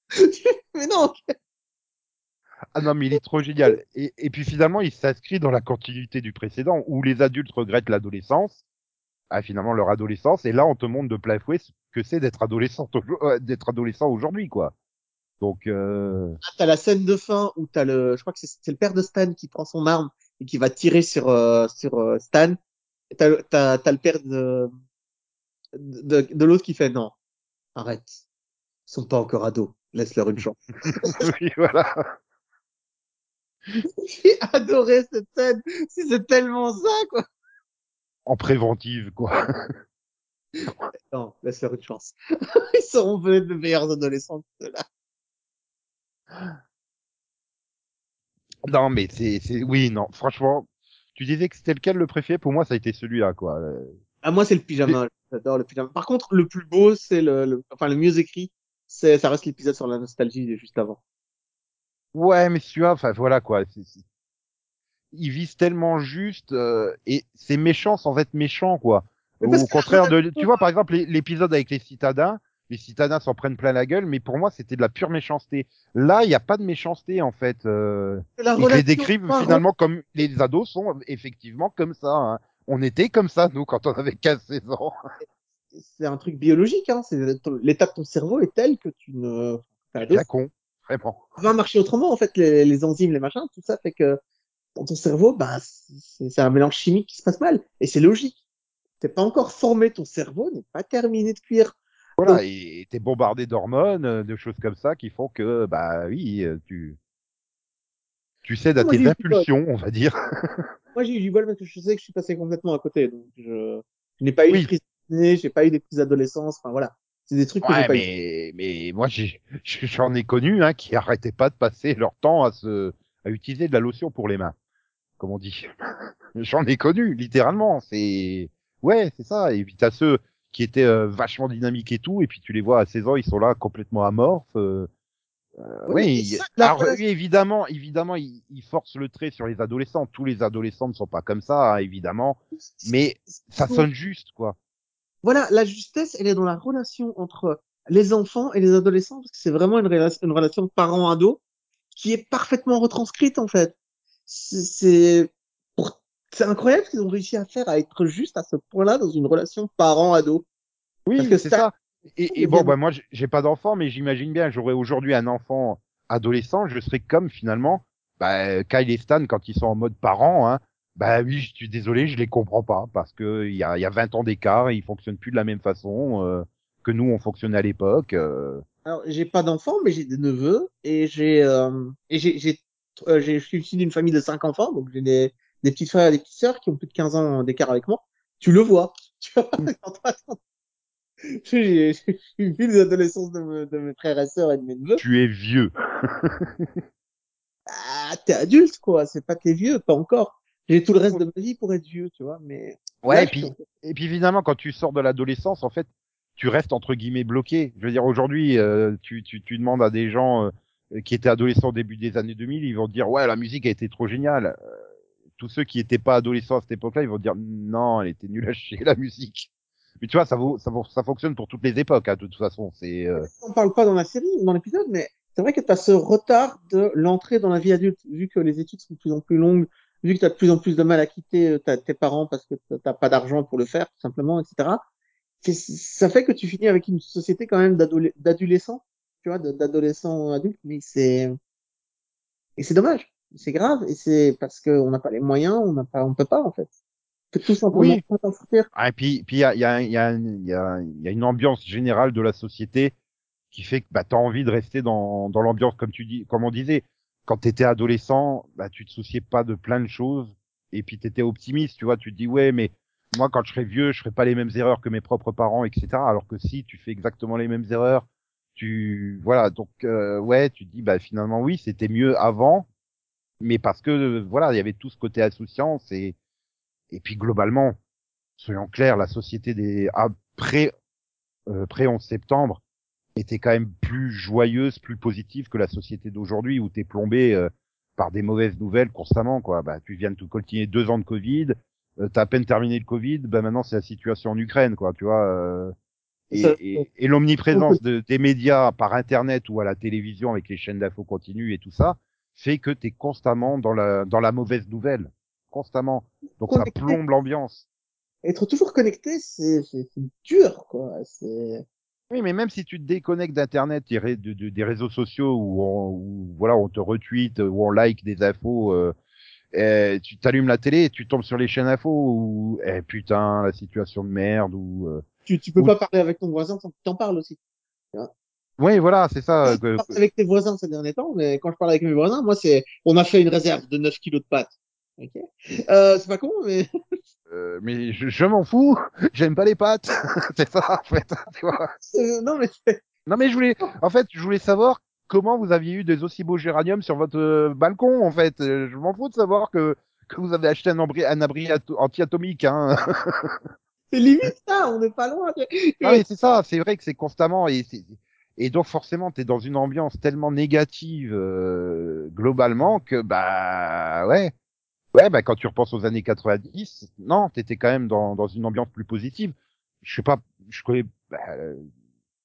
Mais non, Ah non, mais il est trop génial. Et, et puis finalement, il s'inscrit dans la continuité du précédent, où les adultes regrettent l'adolescence, ah, finalement leur adolescence, et là on te montre de plein fouet ce que c'est d'être adolescent, euh, d'être adolescent aujourd'hui, quoi. Donc, euh... t'as la scène de fin où t'as le, je crois que c'est c'est le père de Stan qui prend son arme et qui va tirer sur euh, sur euh, Stan. T'as le- t'as t'as le père de de, de l'autre qui fait non, arrête, ils sont pas encore ados, laisse-leur une chance. oui, voilà. J'ai adoré cette scène, c'est tellement ça quoi. En préventive, quoi. Non, laisse-leur une chance. Ils seront peut-être de meilleurs adolescents que ceux-là. Non, mais c'est, c'est, oui, non, franchement, tu disais que c'était lequel le préféré, pour moi ça a été celui-là, quoi. Ah, moi, c'est le pyjama. J'adore le pyjama. Par contre, le plus beau, c'est le, le, enfin, le mieux écrit, c'est, ça reste l'épisode sur la nostalgie de juste avant. Ouais, mais tu vois, enfin voilà, quoi. c'est- c'est- Ils visent tellement juste, euh, et c'est méchant sans être méchant, quoi. Au contraire de, tu vois, par exemple, l'épisode avec les citadins, les citadins s'en prennent plein la gueule, mais pour moi, c'était de la pure méchanceté. Là, il n'y a pas de méchanceté, en fait. Euh, la ils les relation décrivent finalement comme les ados sont effectivement comme ça. hein. On était comme ça, nous, quand on avait 15-16 ans. C'est un truc biologique, hein. L'état de ton cerveau est tel que tu ne, t'as Bien con, vraiment. ça va marcher autrement, en fait, les, les enzymes, les machins, tout ça fait que dans ton cerveau, bah, c'est, c'est un mélange chimique qui se passe mal. Et c'est logique. T'es pas encore formé, ton cerveau n'est pas terminé de cuire. Voilà, et t'es bombardé d'hormones, euh, de choses comme ça qui font que, bah oui, euh, tu, tu cèdes à j'ai tes impulsions, on va dire. Moi, j'ai eu du bol parce que je sais que je suis passé complètement à côté. Donc, je, je n'ai pas eu Oui. de crise j'ai pas eu des crises d'adolescence. Enfin, voilà. C'est des trucs que j'ai Ouais, pas eu. mais, moi, j'ai- j'en ai connu, hein, qui arrêtaient pas de passer leur temps à se, à utiliser de la lotion pour les mains. Comme on dit. J'en ai connu, littéralement. C'est, ouais, c'est ça. Et puis t'as ceux qui étaient euh, vachement dynamiques et tout, et puis tu les vois à 16 ans, ils sont là complètement amorphes. euh, euh, Oui, il- alors, oui, évidemment, évidemment, ils, ils forcent le trait sur les adolescents. Tous les adolescents ne sont pas comme ça, hein, évidemment, mais ça sonne juste, quoi. Voilà, la justesse, elle est dans la relation entre les enfants et les adolescents, parce que c'est vraiment une, rela- une relation parent-ado qui est parfaitement retranscrite, en fait. C'est, c'est, incroyable ce qu'ils ont réussi à faire, à être juste à ce point-là dans une relation parent-ado. Oui, c'est ça- ça. Et, et bon, bah moi, j'ai- pas d'enfant, mais j'imagine bien, j'aurais aujourd'hui un enfant adolescent, je serais comme finalement, bah, Kyle et Stan quand ils sont en mode parents, hein. Bah oui, je suis désolé, je les comprends pas parce que il y a, il y a 20 ans d'écart, et ils fonctionnent plus de la même façon euh, que nous on fonctionnait à l'époque. euh. Alors, j'ai pas d'enfants, mais j'ai des neveux et j'ai euh, et j'ai j'ai euh, j'ai- je suis issu d'une famille de cinq enfants, donc j'ai des des petits frères et des petites sœurs qui ont plus de 15 ans d'écart avec moi. Tu le vois. Tu vois. J'ai vu les adolescences de, me- de mes frères et sœurs et de mes neveux. Tu es vieux. Ah, t'es adulte, quoi. C'est pas t'es vieux, pas encore. J'ai tout le reste de ma vie pour être vieux, tu vois, mais. Ouais, Là, et puis, et puis évidemment, quand tu sors de l'adolescence, en fait, tu restes entre guillemets bloqué. Je veux dire, aujourd'hui, euh, tu, tu, tu demandes à des gens euh, qui étaient adolescents au début des années 2000, ils vont te dire, ouais, la musique a été trop géniale. Tous ceux qui étaient pas adolescents à cette époque-là, ils vont dire, non, elle était nulle à chier, la musique. Mais tu vois, ça, fonctionne pour toutes les époques, hein, de toute façon. C'est, euh, parle pas dans la série, dans l'épisode, mais c'est vrai que tu as ce retard de l'entrée dans la vie adulte, vu que les études sont de plus en plus longues, vu que tu as de plus en plus de mal à quitter euh, tes parents parce que t'as pas d'argent pour le faire, tout simplement, etc. Ça fait que tu finis avec une société quand même d'adole- d'adolescents, tu vois, d'adolescents adultes, mais et c'est dommage, c'est grave, et c'est parce qu'on n'a pas les moyens, on n'a pas, on peut pas en fait, on peut tout simplement Oui. pas sortir. Ah, et puis, puis il y a, il y, a, il y, a, il y, a, y a une ambiance générale de la société qui fait que bah, tu as envie de rester dans, dans l'ambiance, comme tu dis, comme on disait. Quand tu étais adolescent, bah, tu te souciais pas de plein de choses et puis tu étais optimiste, tu vois, tu te dis ouais, mais moi quand je serai vieux, je ferai pas les mêmes erreurs que mes propres parents, etc. Alors que si tu fais exactement les mêmes erreurs, tu voilà, donc euh, ouais, tu te dis bah finalement oui, c'était mieux avant, mais parce que voilà, il y avait tout ce côté insouciance et et puis globalement, soyons clairs, la société des après euh, pré 11 septembre était quand même plus joyeuse, plus positive que la société d'aujourd'hui où t'es plombé euh, par des mauvaises nouvelles constamment quoi. Bah tu viens de tout coltiner deux ans de Covid, euh, t'as à peine terminé le Covid, bah maintenant c'est la situation en Ukraine quoi, tu vois. euh, et, et, et l'omniprésence de, des médias par internet ou à la télévision avec les chaînes d'infos continues et tout ça fait que t'es constamment dans la dans la mauvaise nouvelle, constamment. Donc ça plombe l'ambiance. Être toujours connecté, c'est c'est- c'est dur, quoi. C'est Oui, mais même si tu te déconnectes d'Internet, de- de- des réseaux sociaux où on, où, voilà, on te retweet, où on like des infos, euh, et tu t'allumes la télé et tu tombes sur les chaînes infos où, eh, putain, la situation de merde, ou, euh... tu, tu peux pas parler avec ton voisin sans que tu t'en parles aussi. Oui, voilà, c'est ça. Je que- parle avec tes voisins ces derniers temps, mais quand je parle avec mes voisins, moi, c'est, on a fait une réserve de 9 kilos de pâtes. Ok. Euh, c'est pas con, mais euh, mais je, je m'en fous, j'aime pas les pâtes, c'est ça, en fait, tu vois. euh, non, mais Non, mais je voulais, en fait, je voulais savoir comment vous aviez eu des aussi beaux géraniums sur votre euh, balcon, en fait. Euh, Je m'en fous de savoir que, que vous avez acheté un abri, un abri ato- anti-atomique, hein. c'est limite ça, on n'est pas loin. Non, mais c'est ça, c'est vrai que c'est constamment et c'est- et donc forcément t'es dans une ambiance tellement négative euh, globalement que bah ouais. Ouais bah quand tu repenses aux années 90 non t'étais quand même dans dans une ambiance plus positive. Je sais pas je connais bah, euh,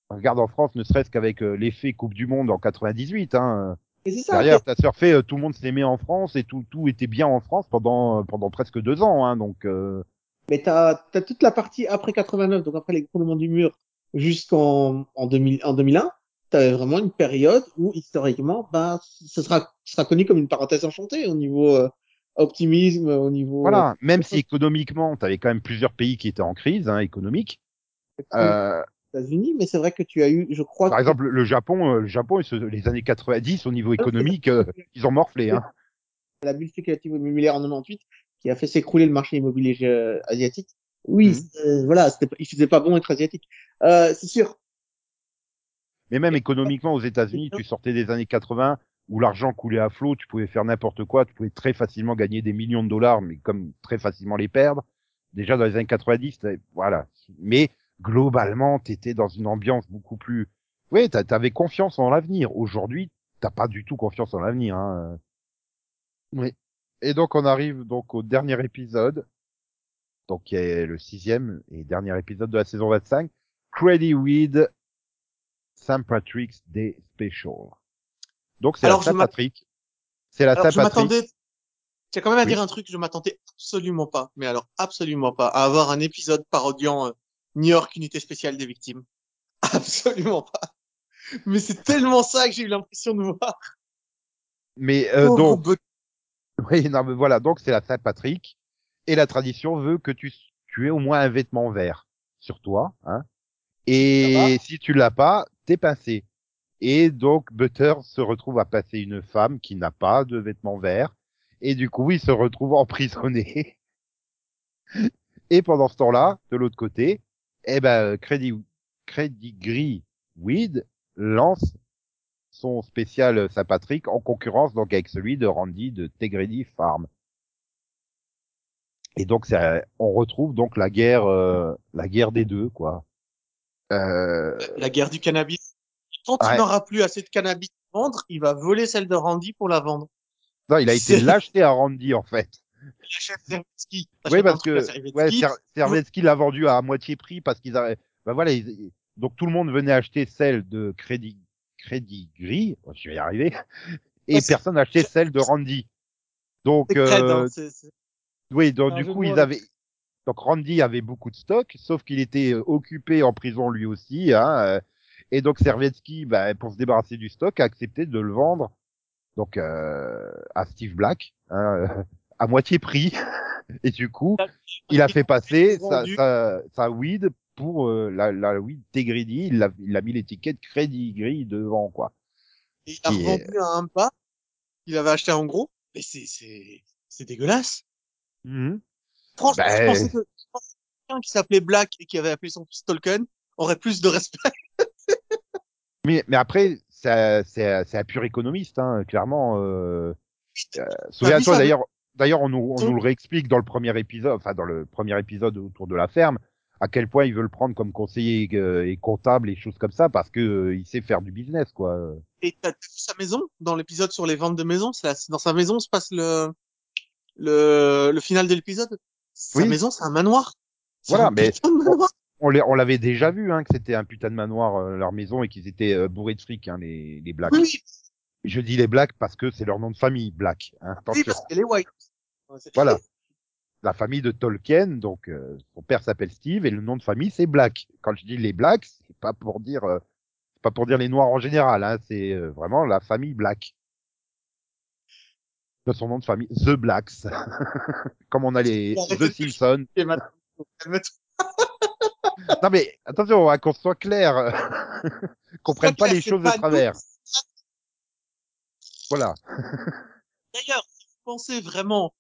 regarde en France ne serait-ce qu'avec euh, l'effet Coupe du Monde en 98 hein derrière t'as surfé euh, tout le monde s'aimait en France et tout tout était bien en France pendant euh, pendant presque deux ans hein donc euh, Mais t'as, t'as toute la partie après 89, donc après l'écroulement du mur, jusqu'en, en 2000, en 2001. T'avais vraiment une période où, historiquement, bah, ce sera, connu comme une parenthèse enchantée au niveau euh, optimisme, au niveau Voilà, même si économiquement, tu avais quand même plusieurs pays qui étaient en crise hein, économique. Euh, États-Unis, mais c'est vrai que tu as eu, je crois, par que exemple, le Japon, euh, le Japon, les années 90, au niveau économique, euh, ils ont morflé. Hein. la bulle spéculative immobilière en 98 qui a fait s'écrouler le marché immobilier euh, asiatique. Oui, c'est- voilà, c'était, pas- il faisait pas bon être asiatique. Euh, c'est sûr. Mais même économiquement, aux États-Unis, tu sortais des années 80 où l'argent coulait à flot, tu pouvais faire n'importe quoi, tu pouvais très facilement gagner des millions de dollars, mais comme très facilement les perdre. Déjà dans les années 90, t'avais- voilà. Mais globalement, tu étais dans une ambiance beaucoup plus. Oui, tu avais confiance en l'avenir. Aujourd'hui, t'as pas du tout confiance en l'avenir. Hein. Oui. Et donc on arrive donc au dernier épisode, donc qui est le sixième et dernier épisode de la saison 25, Credit Weed St. Patrick's Day Special. Donc c'est la Alors, je m'att- Saint-Patrick. C'est la Alors, je Saint-Patrick. m'attendais, j'ai quand même à Oui. dire un truc, je m'attendais absolument pas, mais alors absolument pas, à avoir un épisode parodiant euh, New York Unité Spéciale des Victimes. Absolument pas. Mais c'est tellement ça que j'ai eu l'impression de voir. Mais euh, donc, oui, non, mais voilà, donc c'est la Saint-Patrick et la tradition veut que tu tu aies au moins un vêtement vert sur toi, hein. Et si tu l'as pas, t'es pincé. Et donc Butter se retrouve à passer une femme qui n'a pas de vêtements verts et du coup il se retrouve emprisonné. et pendant ce temps-là, de l'autre côté, eh ben Gris Weed lance son spécial Saint-Patrick en concurrence donc avec celui de Randy de Tegredy Farm. Et donc ça, on retrouve donc la guerre euh, la guerre des deux quoi. Euh, La guerre du cannabis. Quand Ouais. il n'aura plus assez de cannabis à vendre, il va voler celle de Randy pour la vendre. non, il a été l'acheter à Randy en fait. Servetsky. Oui, parce que ouais, Ser- Servetsky l'a vendu à moitié prix parce qu'ils avaient. Ben voilà, ils- donc tout le monde venait acheter celle de Crédit Crédit Gris, oh, je vais y arriver, et Ouais, personne achetait celle de Randy. Donc euh, hein, oui, donc du coup ils avaient donc Randy avait beaucoup de stock, sauf qu'il était occupé en prison lui aussi, hein, et donc Servetsky, ben, pour se débarrasser du stock, a accepté de le vendre donc euh, à Steve Black hein, à moitié prix, et du coup il a fait passer sa, sa, sa weed pour euh, la, la weed Tegredy, il a, il a mis l'étiquette crédit gris devant, quoi. Et il a est- revendu à un pas. Il avait acheté en gros. Mais c'est, c'est, c'est dégueulasse. Franchement, Ben- je pensais que, quelqu'un qui s'appelait Black et qui avait appelé son fils Tolkien aurait plus de respect. Mais, mais après, c'est un pur économiste, hein, clairement. Euh, euh, Souviens-toi d'ailleurs, d'ailleurs, on nous, on Ton- nous le réexplique dans le premier épisode, enfin dans le premier épisode autour de la ferme, à quel point il veut le prendre comme conseiller euh, et comptable et choses comme ça, parce que euh, il sait faire du business, quoi. Et t'as vu sa maison dans l'épisode sur les ventes de maisons. Dans sa maison se passe le, le, le final de l'épisode. Sa Oui. maison, c'est un manoir. Voilà, un mais- manoir. On l'avait déjà vu, hein, que c'était un putain de manoir euh, leur maison et qu'ils étaient euh, bourrés de fric, hein, les, les blacks. Oui, Je dis les blacks parce que c'est leur nom de famille, black. Hein, oui, parce qu'elle est white. Ouais, c'est- Voilà. La famille de Tolkien, donc euh, son père s'appelle Steve et le nom de famille c'est Black. Quand je dis les Blacks, c'est pas pour dire euh, c'est pas pour dire les noirs en général, hein, c'est euh, vraiment la famille Black. De son nom de famille, The Blacks. Comme on a les The Simpsons. Non mais attention, hein, qu'on soit clair, qu'on prenne pas les choses de travers. Voilà. D'ailleurs, si vous pensez vraiment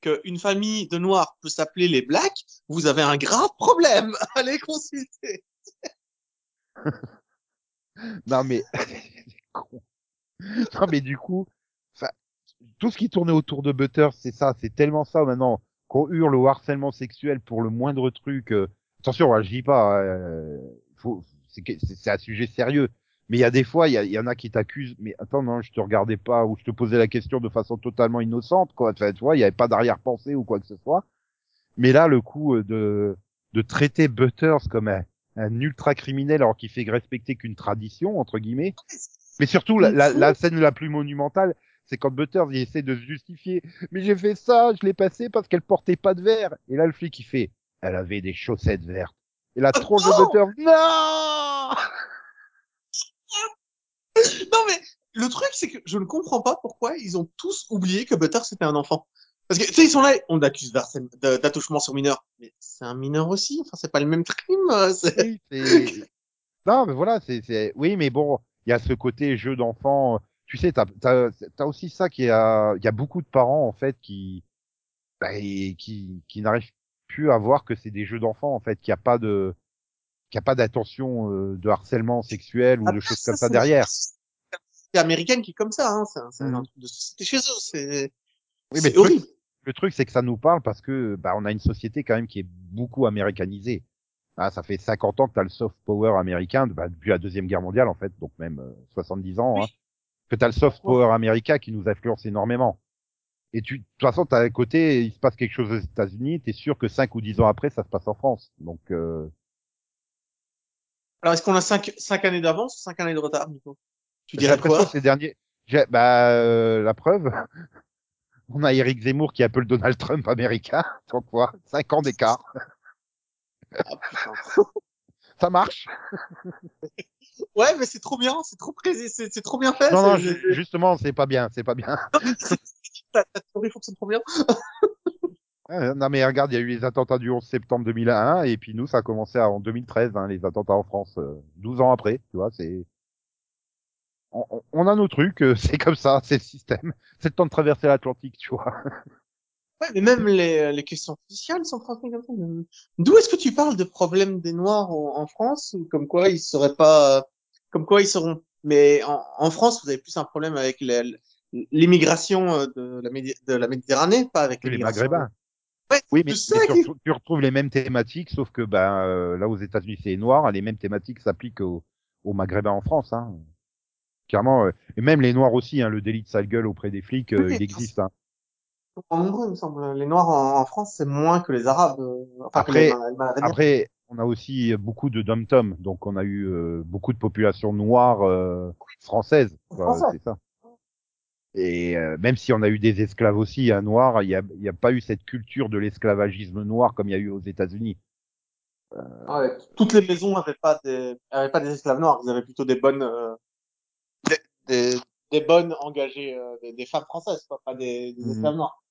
qu'une famille de noirs peut s'appeler les blacks, vous avez un grave problème. Allez consulter. Non mais. Non mais du coup, tout ce qui tournait autour de Butter, c'est ça, c'est tellement ça maintenant qu'on hurle au harcèlement sexuel pour le moindre truc. euh, Attention, hein, je dis pas, euh, faut, c'est un sujet sérieux. Mais il y a des fois, il y, a- il y en a qui t'accusent. Mais attends, non, je te regardais pas ou je te posais la question de façon totalement innocente, quoi. Enfin, tu vois, il y avait pas d'arrière-pensée ou quoi que ce soit. Mais là, le coup euh, de de traiter Butters comme un, un ultra criminel alors qu'il fait respecter qu'une tradition entre guillemets. Mais surtout, la, la, la scène la plus monumentale, c'est quand Butters il essaie de se justifier. Mais j'ai fait ça, je l'ai passé parce qu'elle portait pas de verre. Et là, le flic il fait, elle avait des chaussettes vertes. Et la tronche de non Butters, non Non mais le truc c'est que je ne comprends pas pourquoi ils ont tous oublié que Butter c'était un enfant. Parce que tu sais ils sont là, on l'accuse d'attouchement sur mineur, mais c'est un mineur aussi. Enfin c'est pas le même crime. Oui, c'est- non, mais voilà, c'est, oui, mais bon, il y a ce côté jeu d'enfant. Tu sais, t'as, t'as, t'as aussi ça qui a, il y a beaucoup de parents en fait qui, bah, et qui, qui n'arrivent plus à voir que c'est des jeux d'enfants en fait, qu'il n'y a pas de, qu'il n'y a pas d'attention euh, de harcèlement sexuel ou de Après, choses comme ça derrière. C'est américaine qui est comme ça. Hein. C'est un, Mhm. truc de société chez eux. C'est Oui, mais c'est le truc, horrible. le truc, c'est que ça nous parle parce que bah, on a une société quand même qui est beaucoup américanisée. Ah, ça fait 50 ans que tu as le soft power américain, bah, depuis la Deuxième Guerre mondiale en fait, donc même euh, 70 ans, Oui. hein, que tu as le soft power américain qui nous influence énormément. Et tu, de toute façon, t'as à côté, il se passe quelque chose aux États-Unis, t'es sûr que 5 ou 10 ans après, ça se passe en France. Donc, euh, Alors est-ce qu'on a cinq, cinq années d'avance ou cinq années de retard, Nico? Tu j'ai dirais quoi? ces derniers, j'ai- bah, euh, la preuve, on a Eric Zemmour qui est un peu le Donald Trump américain, donc quoi, 5 ans d'écart. Ah. Ça marche? Ouais, mais c'est trop bien, c'est trop c'est trop bien fait. Non, non, ju- justement, c'est pas bien, c'est pas bien. ta, théorie fonctionne trop bien. Euh, Non, mais regarde, il y a eu les attentats du 11 septembre 2001, et puis nous, ça a commencé en 2013, hein, les attentats en France, euh, 12 ans après, tu vois, c'est... On, on- on a nos trucs, euh, c'est comme ça, c'est le système. C'est le temps de traverser l'Atlantique, tu vois. Ouais, mais même les, les questions sociales sont transmises comme ça. mais D'où est-ce que tu parles de problème des Noirs en, en France? Ou comme quoi ils seraient pas, euh, comme quoi ils seront. Mais en, en France, vous avez plus un problème avec l'immigration euh, de la, de la Méditerranée, pas avec Les. Maghrébins. Ouais, Oui, mais, tu, retrouves, tu retrouves les mêmes thématiques, sauf que ben euh, là aux États-Unis c'est noir, les mêmes thématiques s'appliquent aux, aux Maghrébins en France. Hein. Clairement, euh, et même les Noirs aussi, hein, le délit de sale gueule auprès des flics, euh, Oui, il existe. Hein. En nombreux, il me semble. Les Noirs en, en France, c'est moins que les Arabes. euh, Enfin, que Après- les, les. Après, on a aussi beaucoup de dom-tom, donc on a eu euh, beaucoup de populations noires euh, françaises, quoi, Français. c'est ça. Et euh, même si on a eu des esclaves aussi, hein, noirs, il n'y a, il y a pas eu cette culture de l'esclavagisme noir comme il y a eu aux États-Unis. Ouais, toutes les maisons n'avaient pas des, avaient pas des esclaves noirs. Ils avaient plutôt des bonnes, euh, des, des, des bonnes engagées, euh, des, des femmes françaises, quoi, pas des, des Mhm. esclaves noirs.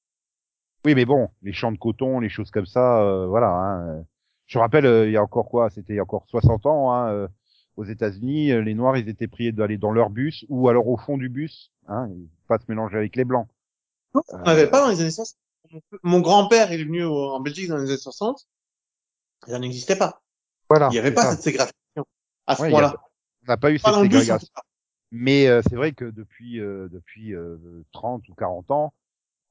Oui, mais bon, les champs de coton, les choses comme ça, euh, voilà. Hein. Je me rappelle, euh, il y a encore quoi C'était il y a encore 60 ans, hein, euh, aux États-Unis, euh, les Noirs, ils étaient priés d'aller dans leur bus ou alors au fond du bus, hein, pas se mélanger avec les Blancs. On n'avait pas dans les années 60. Mon- grand-père est venu au- en Belgique dans les années 60. Et ça n'existait pas. Voilà. Il n'y avait pas ça. cette ségrégation à ce Ouais, point-là. On n'a pas eu Pas cette ségrégation. Mais euh, c'est vrai que depuis euh, depuis euh, 30 ou 40 ans,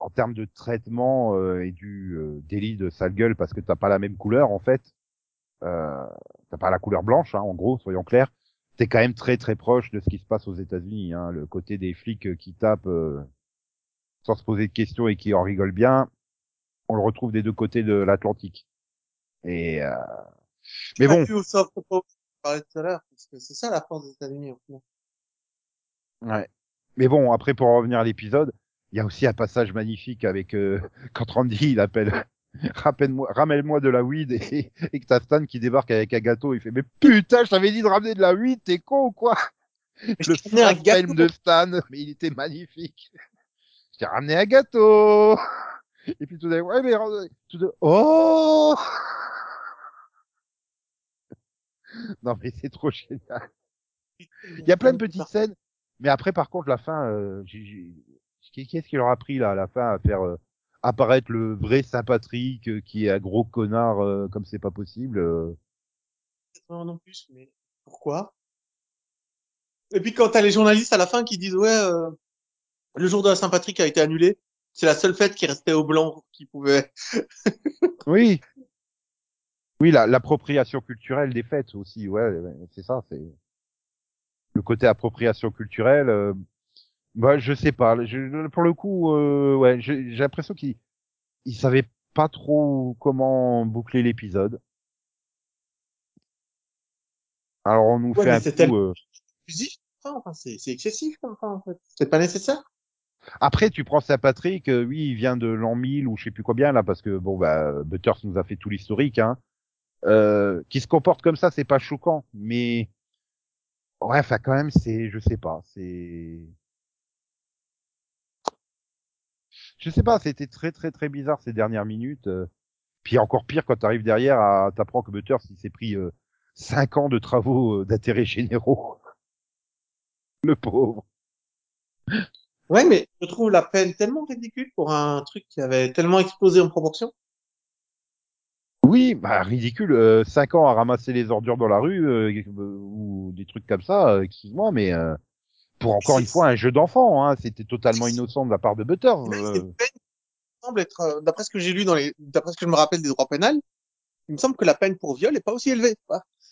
en termes de traitement euh, et du euh, délit de sale gueule, parce que t'as pas la même couleur en fait, euh, t'as pas la couleur blanche, hein, en gros, soyons clairs, t'es quand même très très proche de ce qui se passe aux États-Unis. Hein, le côté des flics euh, qui tapent euh, sans se poser de questions et qui en rigolent bien, on le retrouve des deux côtés de l'Atlantique. Et euh, mais bon, au soft parlais tout à l'heure, parce que c'est ça la force des États-Unis. Ouais. Mais bon, après pour en revenir à l'épisode, il y a aussi un passage magnifique avec euh, quand Randy il appelle rappelle-moi ramène-moi de la weed et, et que t'as Stan qui débarque avec un gâteau, il fait mais putain, je t'avais dit de ramener de la weed, t'es con ou quoi? Mais Le gâteau. de Stan, mais il était magnifique. Je t'ai ramené un gâteau. Et puis tout d'un ouais mais tout d'un oh Non mais c'est trop génial. Il y a plein de petites scènes, mais après, par contre, la fin, euh, j'ai- j'ai- qui- qu'est-ce qui leur a pris là, à la fin, à faire euh, apparaître le vrai Saint-Patrick, euh, qui est un gros connard euh, comme c'est pas possible. euh? Non, non plus, mais pourquoi? Et puis quand t'as les journalistes à la fin qui disent ouais, euh, le jour de la Saint-Patrick a été annulé, c'est la seule fête qui restait aux blancs qui pouvait. Oui, oui, la- l'appropriation culturelle des fêtes aussi, ouais, ouais, c'est ça, c'est le côté appropriation culturelle. Euh... Bah, je sais pas, je- pour le coup, euh, ouais, j'ai l'impression qu'ils ils savaient pas trop comment boucler l'épisode. Alors on nous Ouais, fait un c'est coup. euh, enfin, c'est excessif comme en fait. C'est pas nécessaire. Après, tu prends Saint-Patrick, euh, oui, il vient de l'an 1000 ou je sais plus combien là, parce que bon, bah, Butters nous a fait tout l'historique, hein. Euh, qui se comporte comme ça, c'est pas choquant, mais ouais, enfin quand même, c'est, je sais pas, c'est, je sais pas, c'était très très très bizarre ces dernières minutes. euh. Puis encore pire quand t'arrives derrière, à... t'apprends que Butters il s'est pris euh, cinq ans de travaux euh, d'intérêt généraux. Le pauvre. Ouais, mais je trouve la peine tellement ridicule pour un truc qui avait tellement explosé en proportion. Oui, bah ridicule. Euh, cinq ans à ramasser les ordures dans la rue euh, ou des trucs comme ça. Excuse-moi, mais euh, pour encore une fois un jeu d'enfant, hein, c'était totalement innocent de la part de là, euh. semble être, euh, d'après ce que j'ai lu dans les, d'après ce que je me rappelle des droits pénals, il me semble que la peine pour viol est pas aussi élevée.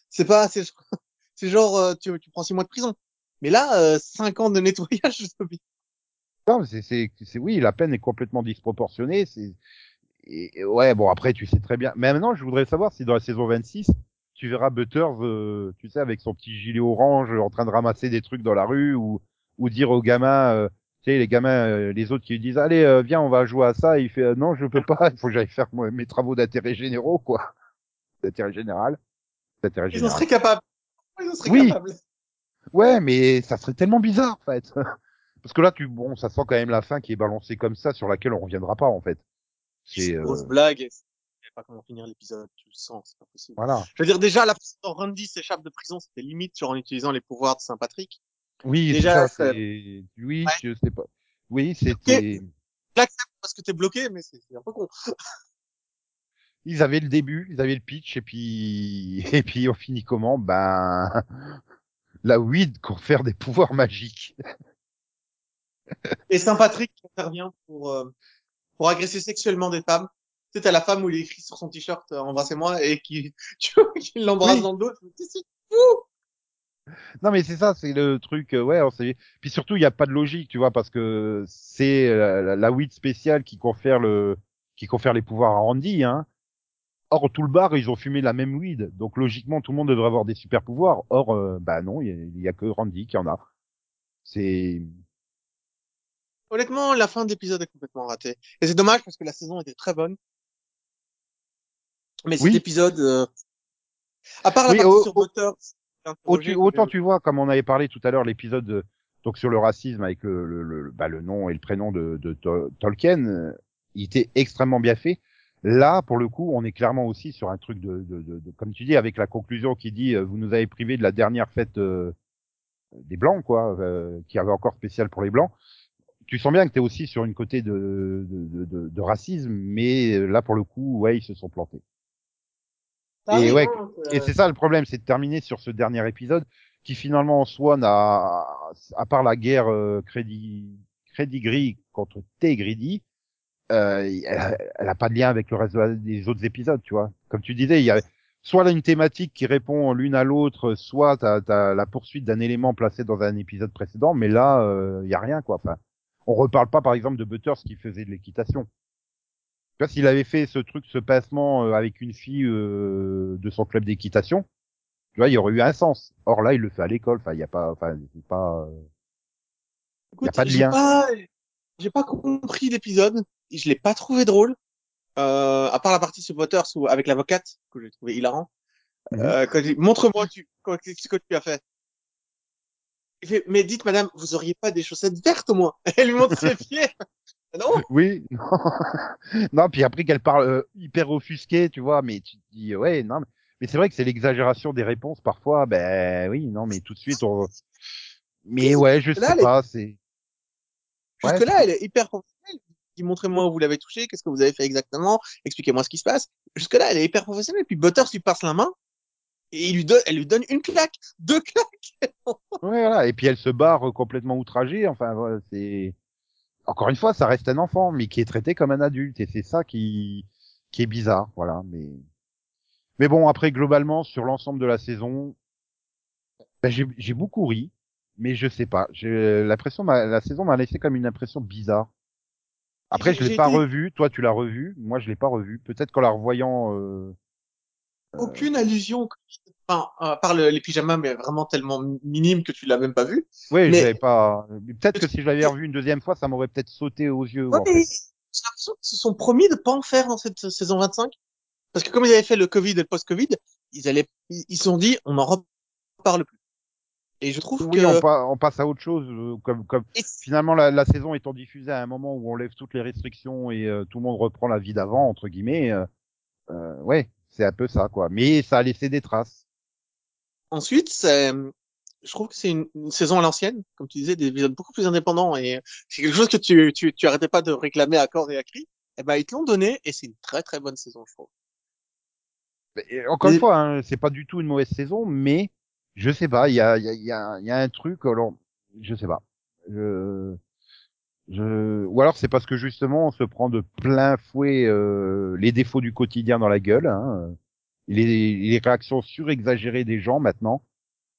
C'est pas, c'est, c'est genre, euh, tu, tu prends six mois de prison. Mais là, euh, cinq ans de nettoyage, je sais Non, c'est, c'est, c'est oui, la peine est complètement disproportionnée. C'est ouais, bon après tu sais très bien. Mais maintenant, je voudrais savoir si dans la saison 26, tu verras Butters, euh, tu sais, avec son petit gilet orange, en train de ramasser des trucs dans la rue ou ou dire aux gamins, euh, tu sais, les gamins, euh, les autres qui lui disent, allez, euh, viens, on va jouer à ça. Et il fait, euh, non, je peux pas. Il faut que j'aille faire moi, mes travaux d'intérêt généraux, quoi, d'intérêt général. d'intérêt Ils en général. seraient capables. Ils en seraient Oui. capables. Ouais, mais ça serait tellement bizarre, en fait. Parce que là, tu, bon, ça sent quand même la fin qui est balancée comme ça, sur laquelle on reviendra pas, en fait. C'est une grosse euh, blague. Pas comment finir l'épisode. Tu le sens, c'est pas possible. voilà. Je veux dire, déjà, la façon dont Randy s'échappe de prison, c'était limite sur en utilisant les pouvoirs de Saint-Patrick. Oui, Déjà, ça, c'est, oui, Ouais. je sais pas. Oui, c'était, J'accepte parce que t'es bloqué, mais c'est un peu con. ils avaient le début, ils avaient le pitch, et puis, et puis on finit comment? Ben, la weed confère des pouvoirs magiques. Et Saint-Patrick intervient pour, euh, pour agresser sexuellement des femmes. Sais, t'as la femme où il écrit sur son t-shirt euh, embrassez-moi et qui, l'embrasse Oui. dans le dos. C'est fou! Non, mais c'est ça, c'est le truc, euh, ouais, on. Puis surtout, il n'y a pas de logique, tu vois, parce que c'est euh, la, la weed spéciale qui confère le, qui confère les pouvoirs à Randy, hein. Or, tout le bar, ils ont fumé la même weed. Donc, logiquement, tout le monde devrait avoir des super pouvoirs. Or, euh, bah non, il y, a- il y a que Randy qui en a. C'est, Honnêtement, la fin d'épisode est complètement ratée. Et c'est dommage parce que la saison était très bonne. Mais cet Oui. épisode, euh, à part la Oui, partie au- sur au- Autant, tu vois, comme on avait parlé tout à l'heure, l'épisode euh, donc sur le racisme avec le, le, le, bah, le nom et le prénom de, de To- Tolkien, euh, il était extrêmement bien fait. Là, pour le coup, on est clairement aussi sur un truc de, de, de, de- comme tu dis, avec la conclusion qui dit euh, vous nous avez privé de la dernière fête euh, des blancs, quoi, euh, qui avait encore spécial pour les blancs. Tu sens bien que tu es aussi sur une côté de, de, de, de, racisme, mais là, pour le coup, ouais, ils se sont plantés. Ah et ouais, Et euh, c'est ça le problème, c'est de terminer sur ce dernier épisode qui finalement en soi n'a, à part la guerre euh, crédit, crédit gris contre T greedy, euh, elle, elle a pas de lien avec le reste de la- des autres épisodes, tu vois. Comme tu disais, il y a soit là une thématique qui répond l'une à l'autre, soit t'as as la poursuite d'un élément placé dans un épisode précédent, mais là, euh, il y a rien, quoi. Enfin, on reparle pas, par exemple, de Butters qui faisait de l'équitation. Tu vois, s'il avait fait ce truc, ce passement euh, avec une fille euh, de son club d'équitation, tu vois, il y aurait eu un sens. Or là, il le fait à l'école. Enfin, il y a pas, enfin, c'est pas. euh, écoute, pas de j'ai lien. pas, j'ai pas compris l'épisode. Je l'ai pas trouvé drôle. Euh, à part la partie sur ou avec l'avocate que j'ai trouvé hilarant. Mhm. Euh, montre-moi tu, qu'est-ce que tu as fait. Il fait, mais dites madame, vous auriez pas des chaussettes vertes au moins? Elle lui montre ses pieds. Non. Oui, non, non. Puis après qu'elle parle euh, hyper offusquée, tu vois, mais tu te dis ouais, non. Mais, mais c'est vrai que c'est l'exagération des réponses parfois. Ben oui, non, mais tout de suite on. Mais ouais, je Là, sais pas. C'est. Ouais, Jusque là, elle est hyper professionnelle. Montrez-moi où vous l'avez touché, qu'est-ce que vous avez fait exactement, expliquez-moi ce qui se passe. Jusque là, elle est hyper professionnelle. Puis Butters lui passe la main et il lui donne, elle lui donne une claque, deux claques. Ouais, voilà. Et puis elle se barre complètement outragée. Enfin, voilà, c'est. Encore une fois, ça reste un enfant, mais qui est traité comme un adulte, et c'est ça qui qui est bizarre, voilà. Mais mais bon, après globalement sur l'ensemble de la saison, ben, j'ai j'ai beaucoup ri, mais je sais pas. J'ai l'impression la saison m'a laissé comme une impression bizarre. Après, je l'ai pas revu. Toi, tu l'as revu. Moi, je l'ai pas revu. Peut-être qu'en la revoyant. Euh... Aucune allusion, enfin, à part le- les pyjamas, mais vraiment tellement minime que tu l'as même pas vu. Oui, Mais- je l'avais pas. Peut-être que si je l'avais revu une deuxième fois, ça m'aurait peut-être sauté aux yeux. Ouais, en mais j'ai l'impression qu'ils se sont promis de pas en faire dans cette saison 25. Parce que comme ils avaient fait le Covid et le post-Covid, ils allaient, ils se sont dit, on n'en reparle plus. Et je trouve Oui, que, on, pa- on passe à autre chose. euh, comme comme et finalement la, la saison étant diffusée à un moment où on lève toutes les restrictions et euh, tout le monde reprend la vie d'avant entre guillemets. Euh, euh, ouais, c'est un peu ça quoi. Mais ça a laissé des traces. ensuite, je trouve que c'est une, une saison à l'ancienne, comme tu disais, des épisodes beaucoup plus indépendants et c'est quelque chose que tu, tu, tu arrêtais pas de réclamer à corps et à cri. Eh ben, ils te l'ont donné et c'est une très très bonne saison, je trouve. Et encore Et- une fois, hein, c'est pas du tout une mauvaise saison, mais je sais pas. Il y a il y a il y a, y a un truc. Alors, je sais pas. Je je ou alors c'est parce que justement on se prend de plein fouet euh, les défauts du quotidien dans la gueule. Hein, les, les réactions surexagérées des gens maintenant.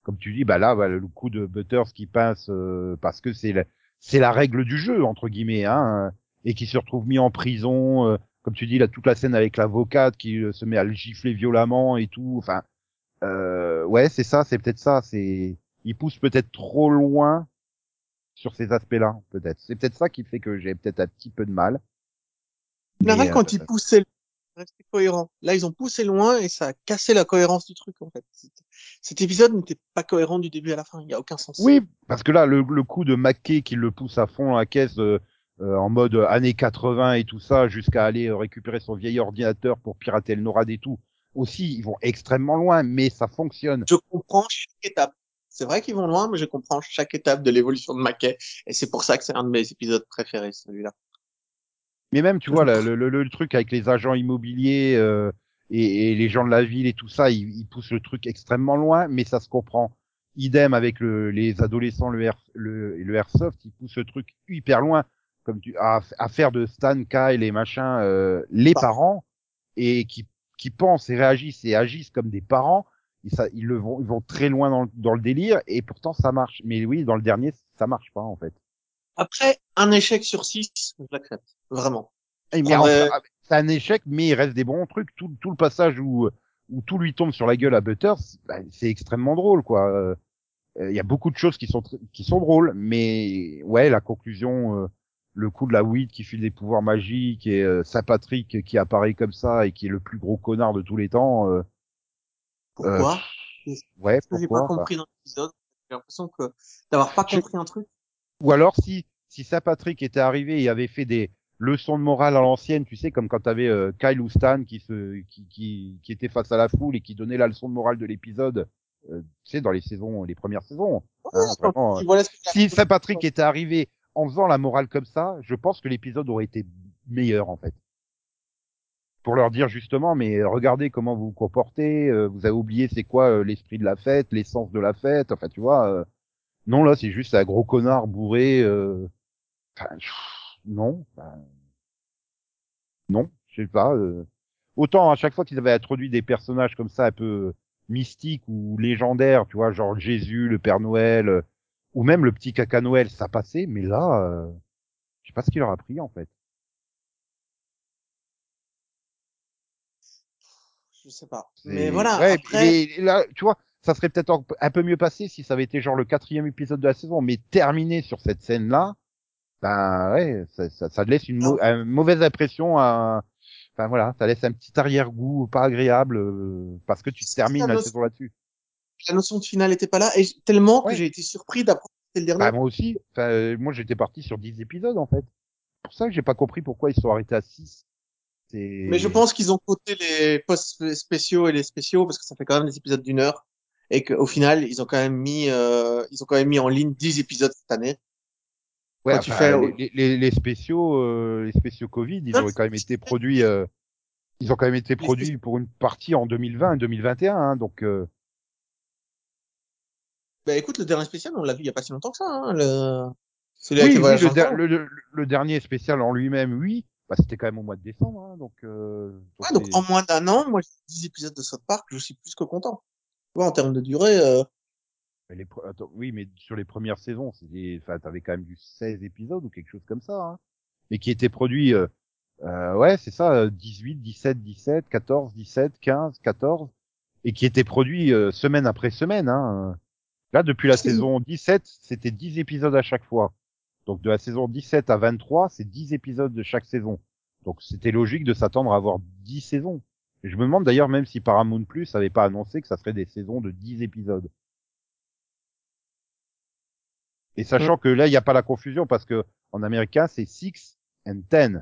Comme tu dis, bah là, le coup de Butters qui pince euh, parce que c'est la, c'est la règle du jeu entre guillemets, hein, et qui se retrouve mis en prison. euh, comme tu dis, là, toute la scène avec l'avocate qui euh, se met à le gifler violemment et tout. Enfin, euh, ouais, c'est ça, c'est peut-être ça. C'est, il pousse peut-être trop loin sur ces aspects-là, peut-être. C'est peut-être ça qui fait que j'ai peut-être un petit peu de mal. Mais, quand euh, il poussait resté cohérent. Là, ils ont poussé loin et ça a cassé la cohérence du truc, en fait. Cet- épisode n'était pas cohérent du début à la fin. Il y a aucun sens. Oui, parce que là, le, le coup de Mackay qui le pousse à fond dans la caisse euh, euh, en mode années 80 et tout ça, jusqu'à aller récupérer son vieil ordinateur pour pirater le NORAD et tout. Aussi, ils vont extrêmement loin, mais ça fonctionne. Je comprends chaque étape. C'est vrai qu'ils vont loin, mais je comprends chaque étape de l'évolution de Mackay. Et c'est pour ça que c'est un de mes épisodes préférés, celui-là. Mais même, tu vois, le, le, le- truc avec les agents immobiliers euh, et, et les gens de la ville et tout ça, ils, ils poussent le truc extrêmement loin, mais ça se comprend. Idem avec le, les adolescents, le, air, le, le airsoft, ils poussent le truc hyper loin, comme tu à, à faire de Stan, Kyle et machin euh, les Bah. parents et qui, qui pensent et réagissent et agissent comme des parents. Ils, ça, ils le vont, ils vont très loin dans, le- dans le délire et pourtant ça marche. Mais oui, dans le dernier, ça marche pas en fait. Après, un échec sur six, je l'accepte. Vraiment. Eh, mais enfin, c'est un échec, mais il reste des bons trucs. Tout, tout le passage où, où tout lui tombe sur la gueule à Butters, bah, c'est extrêmement drôle, quoi. Euh, Il y a beaucoup de choses qui sont qui sont drôles, mais ouais, la conclusion, euh, le coup de la weed qui file des pouvoirs magiques et euh, Saint Patrick qui apparaît comme ça et qui est le plus gros connard de tous les temps. Euh, Pourquoi? ouais, j'ai pas enfin, compris dans l'épisode, j'ai l'impression que d'avoir pas Je- compris un truc. Ou alors si si Saint Patrick était arrivé et avait fait des leçons de morale à l'ancienne, tu sais, comme quand t'avais euh, Kyle ou Stan qui se qui, qui qui était face à la foule et qui donnait la leçon de morale de l'épisode, euh, tu sais, dans les saisons, les premières saisons. Ouais, Hein, vraiment, Si. Saint Patrick était arrivé en faisant la morale comme ça, je pense que l'épisode aurait été meilleur en fait. Pour leur dire justement, mais regardez comment vous vous comportez, euh, vous avez oublié c'est quoi euh, l'esprit de la fête, l'essence de la fête, enfin tu vois. euh, non là c'est juste un gros connard bourré. euh, Enfin, non, non, je sais pas. euh. Autant à chaque fois qu'ils avaient introduit des personnages comme ça un peu mystiques ou légendaires, tu vois, genre Jésus, le Père Noël, euh, ou même le petit caca Noël, ça passait, mais là, je sais pas ce qu'il leur a pris en fait. Je sais pas. Mais voilà, Ouais, après, là, tu vois, ça serait peut-être un- peu mieux passé si ça avait été genre le quatrième épisode de la saison, mais terminé sur cette scène-là, ben ouais, ça, ça, ça laisse une, mau- une mauvaise impression. À... Enfin voilà, ça laisse un petit arrière-goût pas agréable euh, parce que tu termines la saison là-dessus. la notion de finale était pas là, et tellement Ouais. que j'ai été surpris d'apprendre que c'était le dernier. Bah, moi aussi. Enfin, euh, moi j'étais parti sur 10 épisodes en fait. C'est pour ça que j'ai pas compris pourquoi ils sont arrêtés à 6. Mais je pense qu'ils ont coté les posts spéciaux et les spéciaux parce que ça fait quand même des épisodes d'une heure et qu'au final ils ont quand même mis euh, ils ont quand même mis en ligne 10 épisodes cette année. Ouais, tu fais- les, les, les spéciaux, euh, les spéciaux Covid, ils ont quand même été produits, euh, ils ont quand même été produits pour une partie en 2020 et 2021, hein, donc euh, Bah écoute, le dernier spécial, on l'a vu il y a pas si longtemps que ça. Hein, le... Celui oui, oui, der- le, le- le dernier spécial en lui-même, oui, bah, c'était quand même au mois de décembre, hein, donc. Euh, donc Ouais, donc en moins d'un an, moi, j'ai 10 épisodes de South Park, je suis plus que content. Tu vois, en termes de durée, euh, mais les pre- attends, oui, mais sur les premières saisons, c'était, enfin, t'avais quand même du 16 épisodes ou quelque chose comme ça, hein, mais qui étaient produits, euh, euh, ouais, c'est ça, euh, 18, 17, 17, 14, 17, 15, 14, et qui étaient produits euh, semaine après semaine, hein. Là, depuis la saison 17, c'était 10 épisodes à chaque fois. Donc de la saison 17 à 23, c'est 10 épisodes de chaque saison. Donc c'était logique de s'attendre à avoir 10 saisons. Et je me demande d'ailleurs même si Paramount Plus avait pas annoncé que ça serait des saisons de 10 épisodes. Et sachant que là, il n'y a pas la confusion parce que en américain, c'est 6 and 10.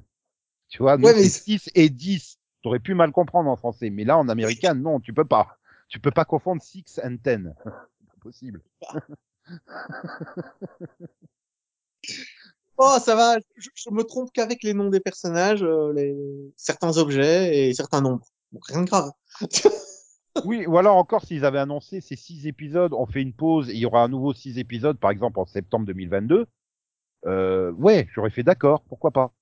Tu vois, Ouais, c'est c'est- 6 et 10. T'aurais pu mal comprendre en français. Mais là, en américain, non, tu peux pas. Tu peux pas confondre 6 and 10. c'est pas possible. oh, ça va, je, me trompe qu'avec les noms des personnages, euh, les... certains objets et certains nombres. Rien de grave. Oui, ou alors encore s'ils avaient annoncé ces six épisodes, on fait une pause et il y aura un nouveau six épisodes, par exemple en septembre 2022. Euh, ouais, j'aurais fait d'accord, pourquoi pas.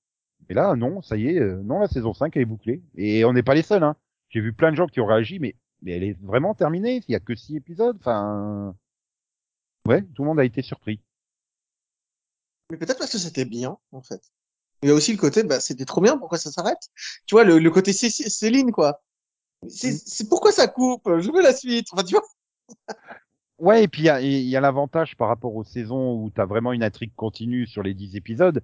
Mais là, non, ça y est, euh, non, la saison 5 elle est bouclée. Et on n'est pas les seuls, hein. J'ai vu plein de gens qui ont réagi, mais, mais elle est vraiment terminée, il y a que six épisodes, enfin... Ouais, tout le monde a été surpris. Mais peut-être parce que c'était bien, en fait. Il y a aussi le côté, bah, c'était trop bien, pourquoi ça s'arrête? Tu vois, le, le côté Cé- Céline, quoi. C'est, c'est pourquoi ça coupe? Je veux la suite. Enfin, tu vois? Ouais, et puis il y a, il y a l'avantage par rapport aux saisons où t'as vraiment une intrigue continue sur les 10 épisodes.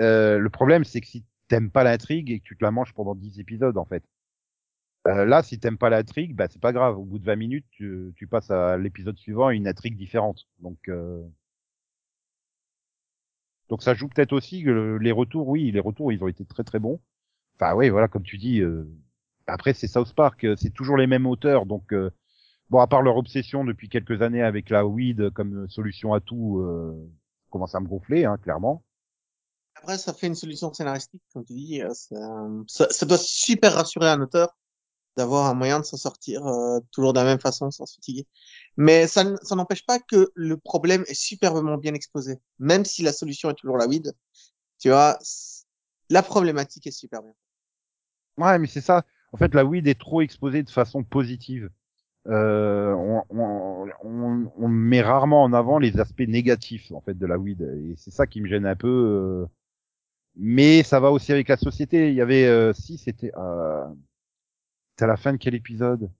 Euh, le problème, c'est que si t'aimes pas l'intrigue et que tu te la manges pendant 10 épisodes en fait. Euh, là, si t'aimes pas l'intrigue, bah c'est pas grave. Au bout de 20 minutes, tu, tu passes à l'épisode suivant à une intrigue différente. Donc euh... donc ça joue peut-être aussi que le- les retours. Oui, les retours, ils ont été très très bons. Enfin oui, voilà, comme tu dis. euh, Après, c'est South Park, euh, c'est toujours les mêmes auteurs, donc euh, bon, à part leur obsession depuis quelques années avec la weed comme solution à tout, euh, commence à me gonfler, hein, clairement. Après, ça fait une solution scénaristique, comme tu dis. euh, ça, ça doit super rassurer un auteur d'avoir un moyen de s'en sortir euh, toujours de la même façon sans se fatiguer. Mais ça, ça n'empêche pas que le problème est superbement bien exposé. Même si la solution est toujours la weed, tu vois, la problématique est super bien. Ouais, mais c'est ça. En fait, la weed est trop exposée de façon positive. Euh, on, on, on, on met rarement en avant les aspects négatifs en fait de la weed, et c'est ça qui me gêne un peu. euh. Mais ça va aussi avec la société. Il y avait, euh, si c'était, c'était à la fin de quel épisode?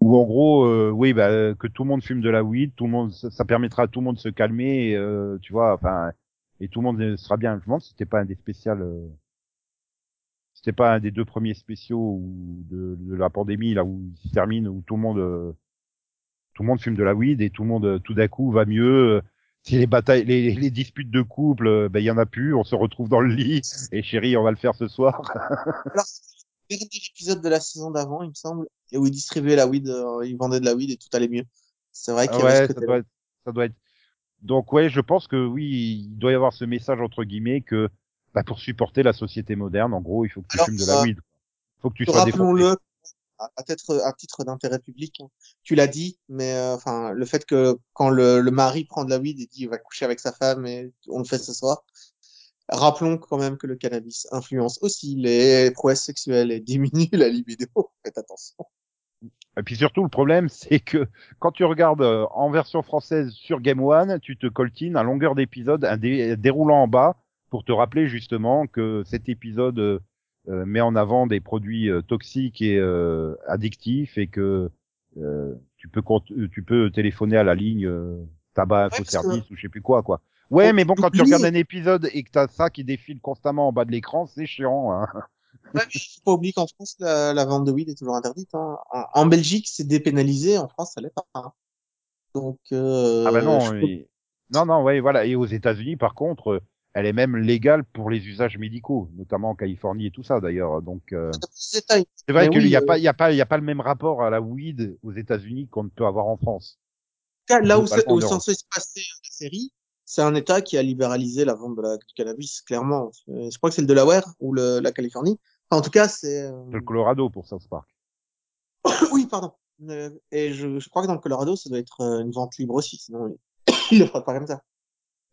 Où en gros, euh, oui, bah, que tout le monde fume de la weed, tout le monde, ça, permettra à tout le monde de se calmer, euh, tu vois, enfin, et tout le monde euh, sera bien. Je me demande si c'était pas un des spéciales. euh, c'était pas un des deux premiers spéciaux de, de la pandémie là où il se termine où tout le monde tout le monde fume de la weed et tout le monde tout d'un coup va mieux si les batailles les, les disputes de couple ben il y en a plus on se retrouve dans le lit et chérie on va le faire ce soir c'est dernier épisode de la saison d'avant, il me semble, et où ils distribuaient la weed, euh, ils vendaient de la weed et tout allait mieux. C'est vrai qu'il y avait ce ouais ça côté doit être ça doit être donc ouais je pense que oui il doit y avoir ce message entre guillemets que bah, pour supporter la société moderne en gros il faut que tu Alors, fumes de la weed faut que tu sois Rappelons-le, à à titre, à titre d'intérêt public, hein. tu l'as dit, mais euh, enfin le fait que quand le, le mari prend de la weed et dit il va coucher avec sa femme et on le fait ce soir, rappelons quand même que le cannabis influence aussi les prouesses sexuelles et diminue la libido. Faites attention. Et puis surtout, le problème, c'est que quand tu regardes euh, en version française sur Game One, tu te coltines à longueur d'épisode un dé- déroulant en bas pour te rappeler justement que cet épisode euh, euh, met en avant des produits euh, toxiques et addictifs et que tu peux tu peux téléphoner à la ligne tabac parce que- service ou je sais plus quoi quoi. Ouais, Oh, mais bon, quand tu oui. regardes un épisode et que t'as ça qui défile constamment en bas de l'écran, c'est chiant. Hein. Ouais, mais faut pas oublier qu'en France la, la vente de weed est toujours interdite. Hein. En, en Belgique c'est dépénalisé, en France ça l'est pas. hein. Donc euh, Ah bah non, je- et- non, non, ouais, voilà. Et aux États-Unis, par contre, euh, elle est même légale pour les usages médicaux, notamment en Californie et tout ça, d'ailleurs. Donc, euh, c'est vrai Mais qu'il oui, n'y a euh, pas, il y a pas, il y a pas le même rapport à la weed aux États-Unis qu'on ne peut avoir en France. cas, là où où en Europe. censé se passer la série, c'est un État qui a libéralisé la vente de la, du cannabis, clairement. Euh, Je crois que c'est le Delaware ou le, la Californie. Enfin, en tout cas, c'est. euh, C'est le Colorado pour South Park. oui, pardon. Euh, Et je, je crois que dans le Colorado, ça doit être euh, une vente libre aussi, sinon il le fera pas comme ça.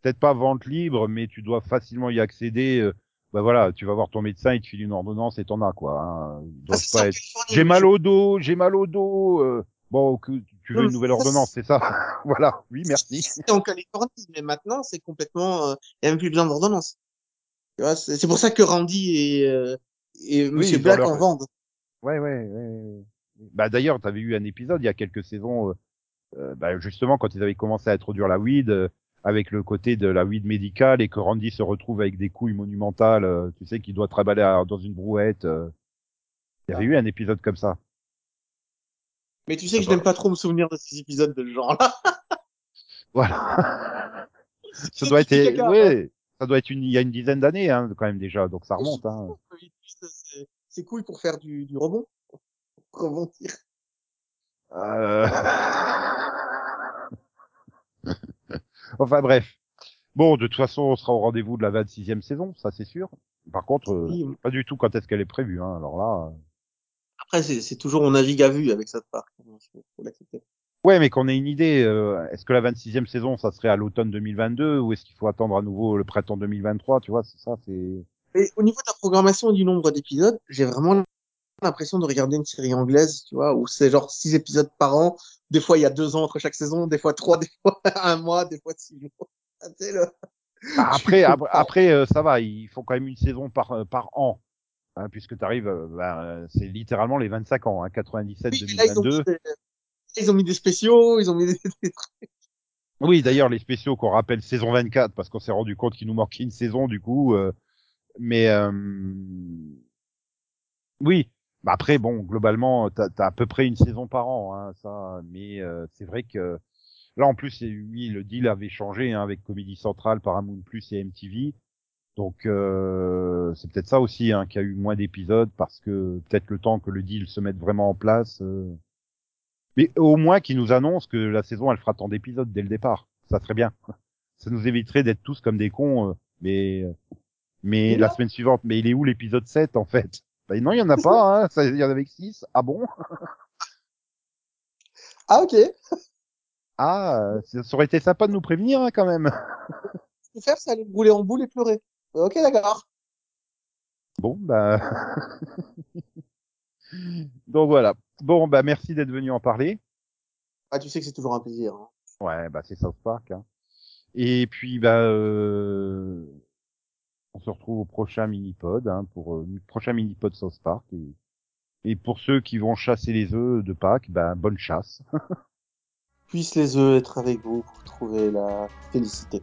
Peut-être pas vente libre, mais tu dois facilement y accéder. bah voilà, tu vas voir ton médecin, il te file une ordonnance et t'en as quoi. Hein. Ah, être- J'ai mal au dos, j'ai mal au dos. euh, Bon, que tu veux Non, une nouvelle ordonnance, c'est ça? Voilà. Oui, merci. C'est en Californie, mais maintenant, c'est complètement. euh, Il n'y a même plus besoin d'ordonnance. C'est pour ça que Randy et, euh, et Monsieur Black leur- en vendent. Ouais, ouais, ouais. Bah d'ailleurs, tu avais eu un épisode il y a quelques saisons, euh, euh, bah, justement quand ils avaient commencé à introduire la weed, euh, avec le côté de la weed médicale et que Randy se retrouve avec des couilles monumentales, euh, tu sais, qu'il doit travailler dans une brouette. euh. Il y avait eu un épisode comme ça. Mais tu sais que je Ah bah. n'aime pas trop me souvenir de ces épisodes de ce genre-là. Voilà. ça doit être, caca, hein. ouais, ça doit être une, il y a une dizaine d'années hein, quand même déjà, donc ça remonte. Hein. C'est- cool pour faire du, du rebond. Pour rebondir. Euh... enfin bref. Bon, de toute façon, on sera au rendez-vous de la 26e saison, ça c'est sûr. Par contre, euh, Oui. pas du tout quand est-ce qu'elle est prévue. Hein. Alors là, Après, c'est toujours on navigue à vue avec cette part. Faut, faut l'accepter. ouais, mais qu'on ait une idée. euh, est-ce que la 26e saison, ça serait à l'automne 2022 ou est-ce qu'il faut attendre à nouveau le printemps 2023 Tu vois, c'est ça, c'est. Et au niveau de la programmation et du nombre d'épisodes, j'ai vraiment l'impression de regarder une série anglaise, tu vois, où c'est genre six épisodes par an. Des fois, il y a deux ans entre chaque saison, des fois trois, des fois un mois, des fois six jours. Ah, tu sais, le- Ah, Après, après, après, euh, ça va. Il faut quand même une saison par euh, par an, hein, puisque tu arrives. c'est littéralement les 25 ans, hein, 97, Oui, mais là, ils ont, mis 2022. des... ils ont mis des spéciaux, ils ont mis des... des trucs. Oui, d'ailleurs, les spéciaux qu'on rappelle saison 24, parce qu'on s'est rendu compte qu'il nous manquait une saison, du coup, euh, mais euh, oui. Bah après, bon, globalement, t'as as à peu près une saison par an, hein, ça. Mais euh, c'est vrai que là, en plus, oui, le deal avait changé hein, avec Comedy Central, Paramount Plus et MTV. Donc euh, c'est peut-être ça aussi hein, qu'il y a eu moins d'épisodes parce que peut-être le temps que le deal se mette vraiment en place. euh. Mais au moins qu'ils nous annoncent que la saison elle fera tant d'épisodes dès le départ. Ça serait bien. Ça nous éviterait d'être tous comme des cons. euh, mais mais Et la semaine suivante, mais il est où l'épisode 7 en fait? Bah, Non, il y en a pas. Hein, ça, il y en avait que 6. Ah bon? Ah, ok. Ce Ah, euh, ça aurait été sympa de nous prévenir hein, quand même. qu'il faut faire, c'est aller rouler en boule et pleurer. Ok, d'accord. Bon, bah. Donc voilà. Bon, bah merci d'être venu en parler. Ah, tu sais que c'est toujours un plaisir. hein. Ouais, bah c'est South Park. Hein. Et puis bah euh, on se retrouve au prochain mini-pod hein, pour euh, prochain mini-pod South Park. Et, et pour ceux qui vont chasser les œufs de Pâques, bah bonne chasse. Puissent les œufs être avec vous pour trouver la félicité.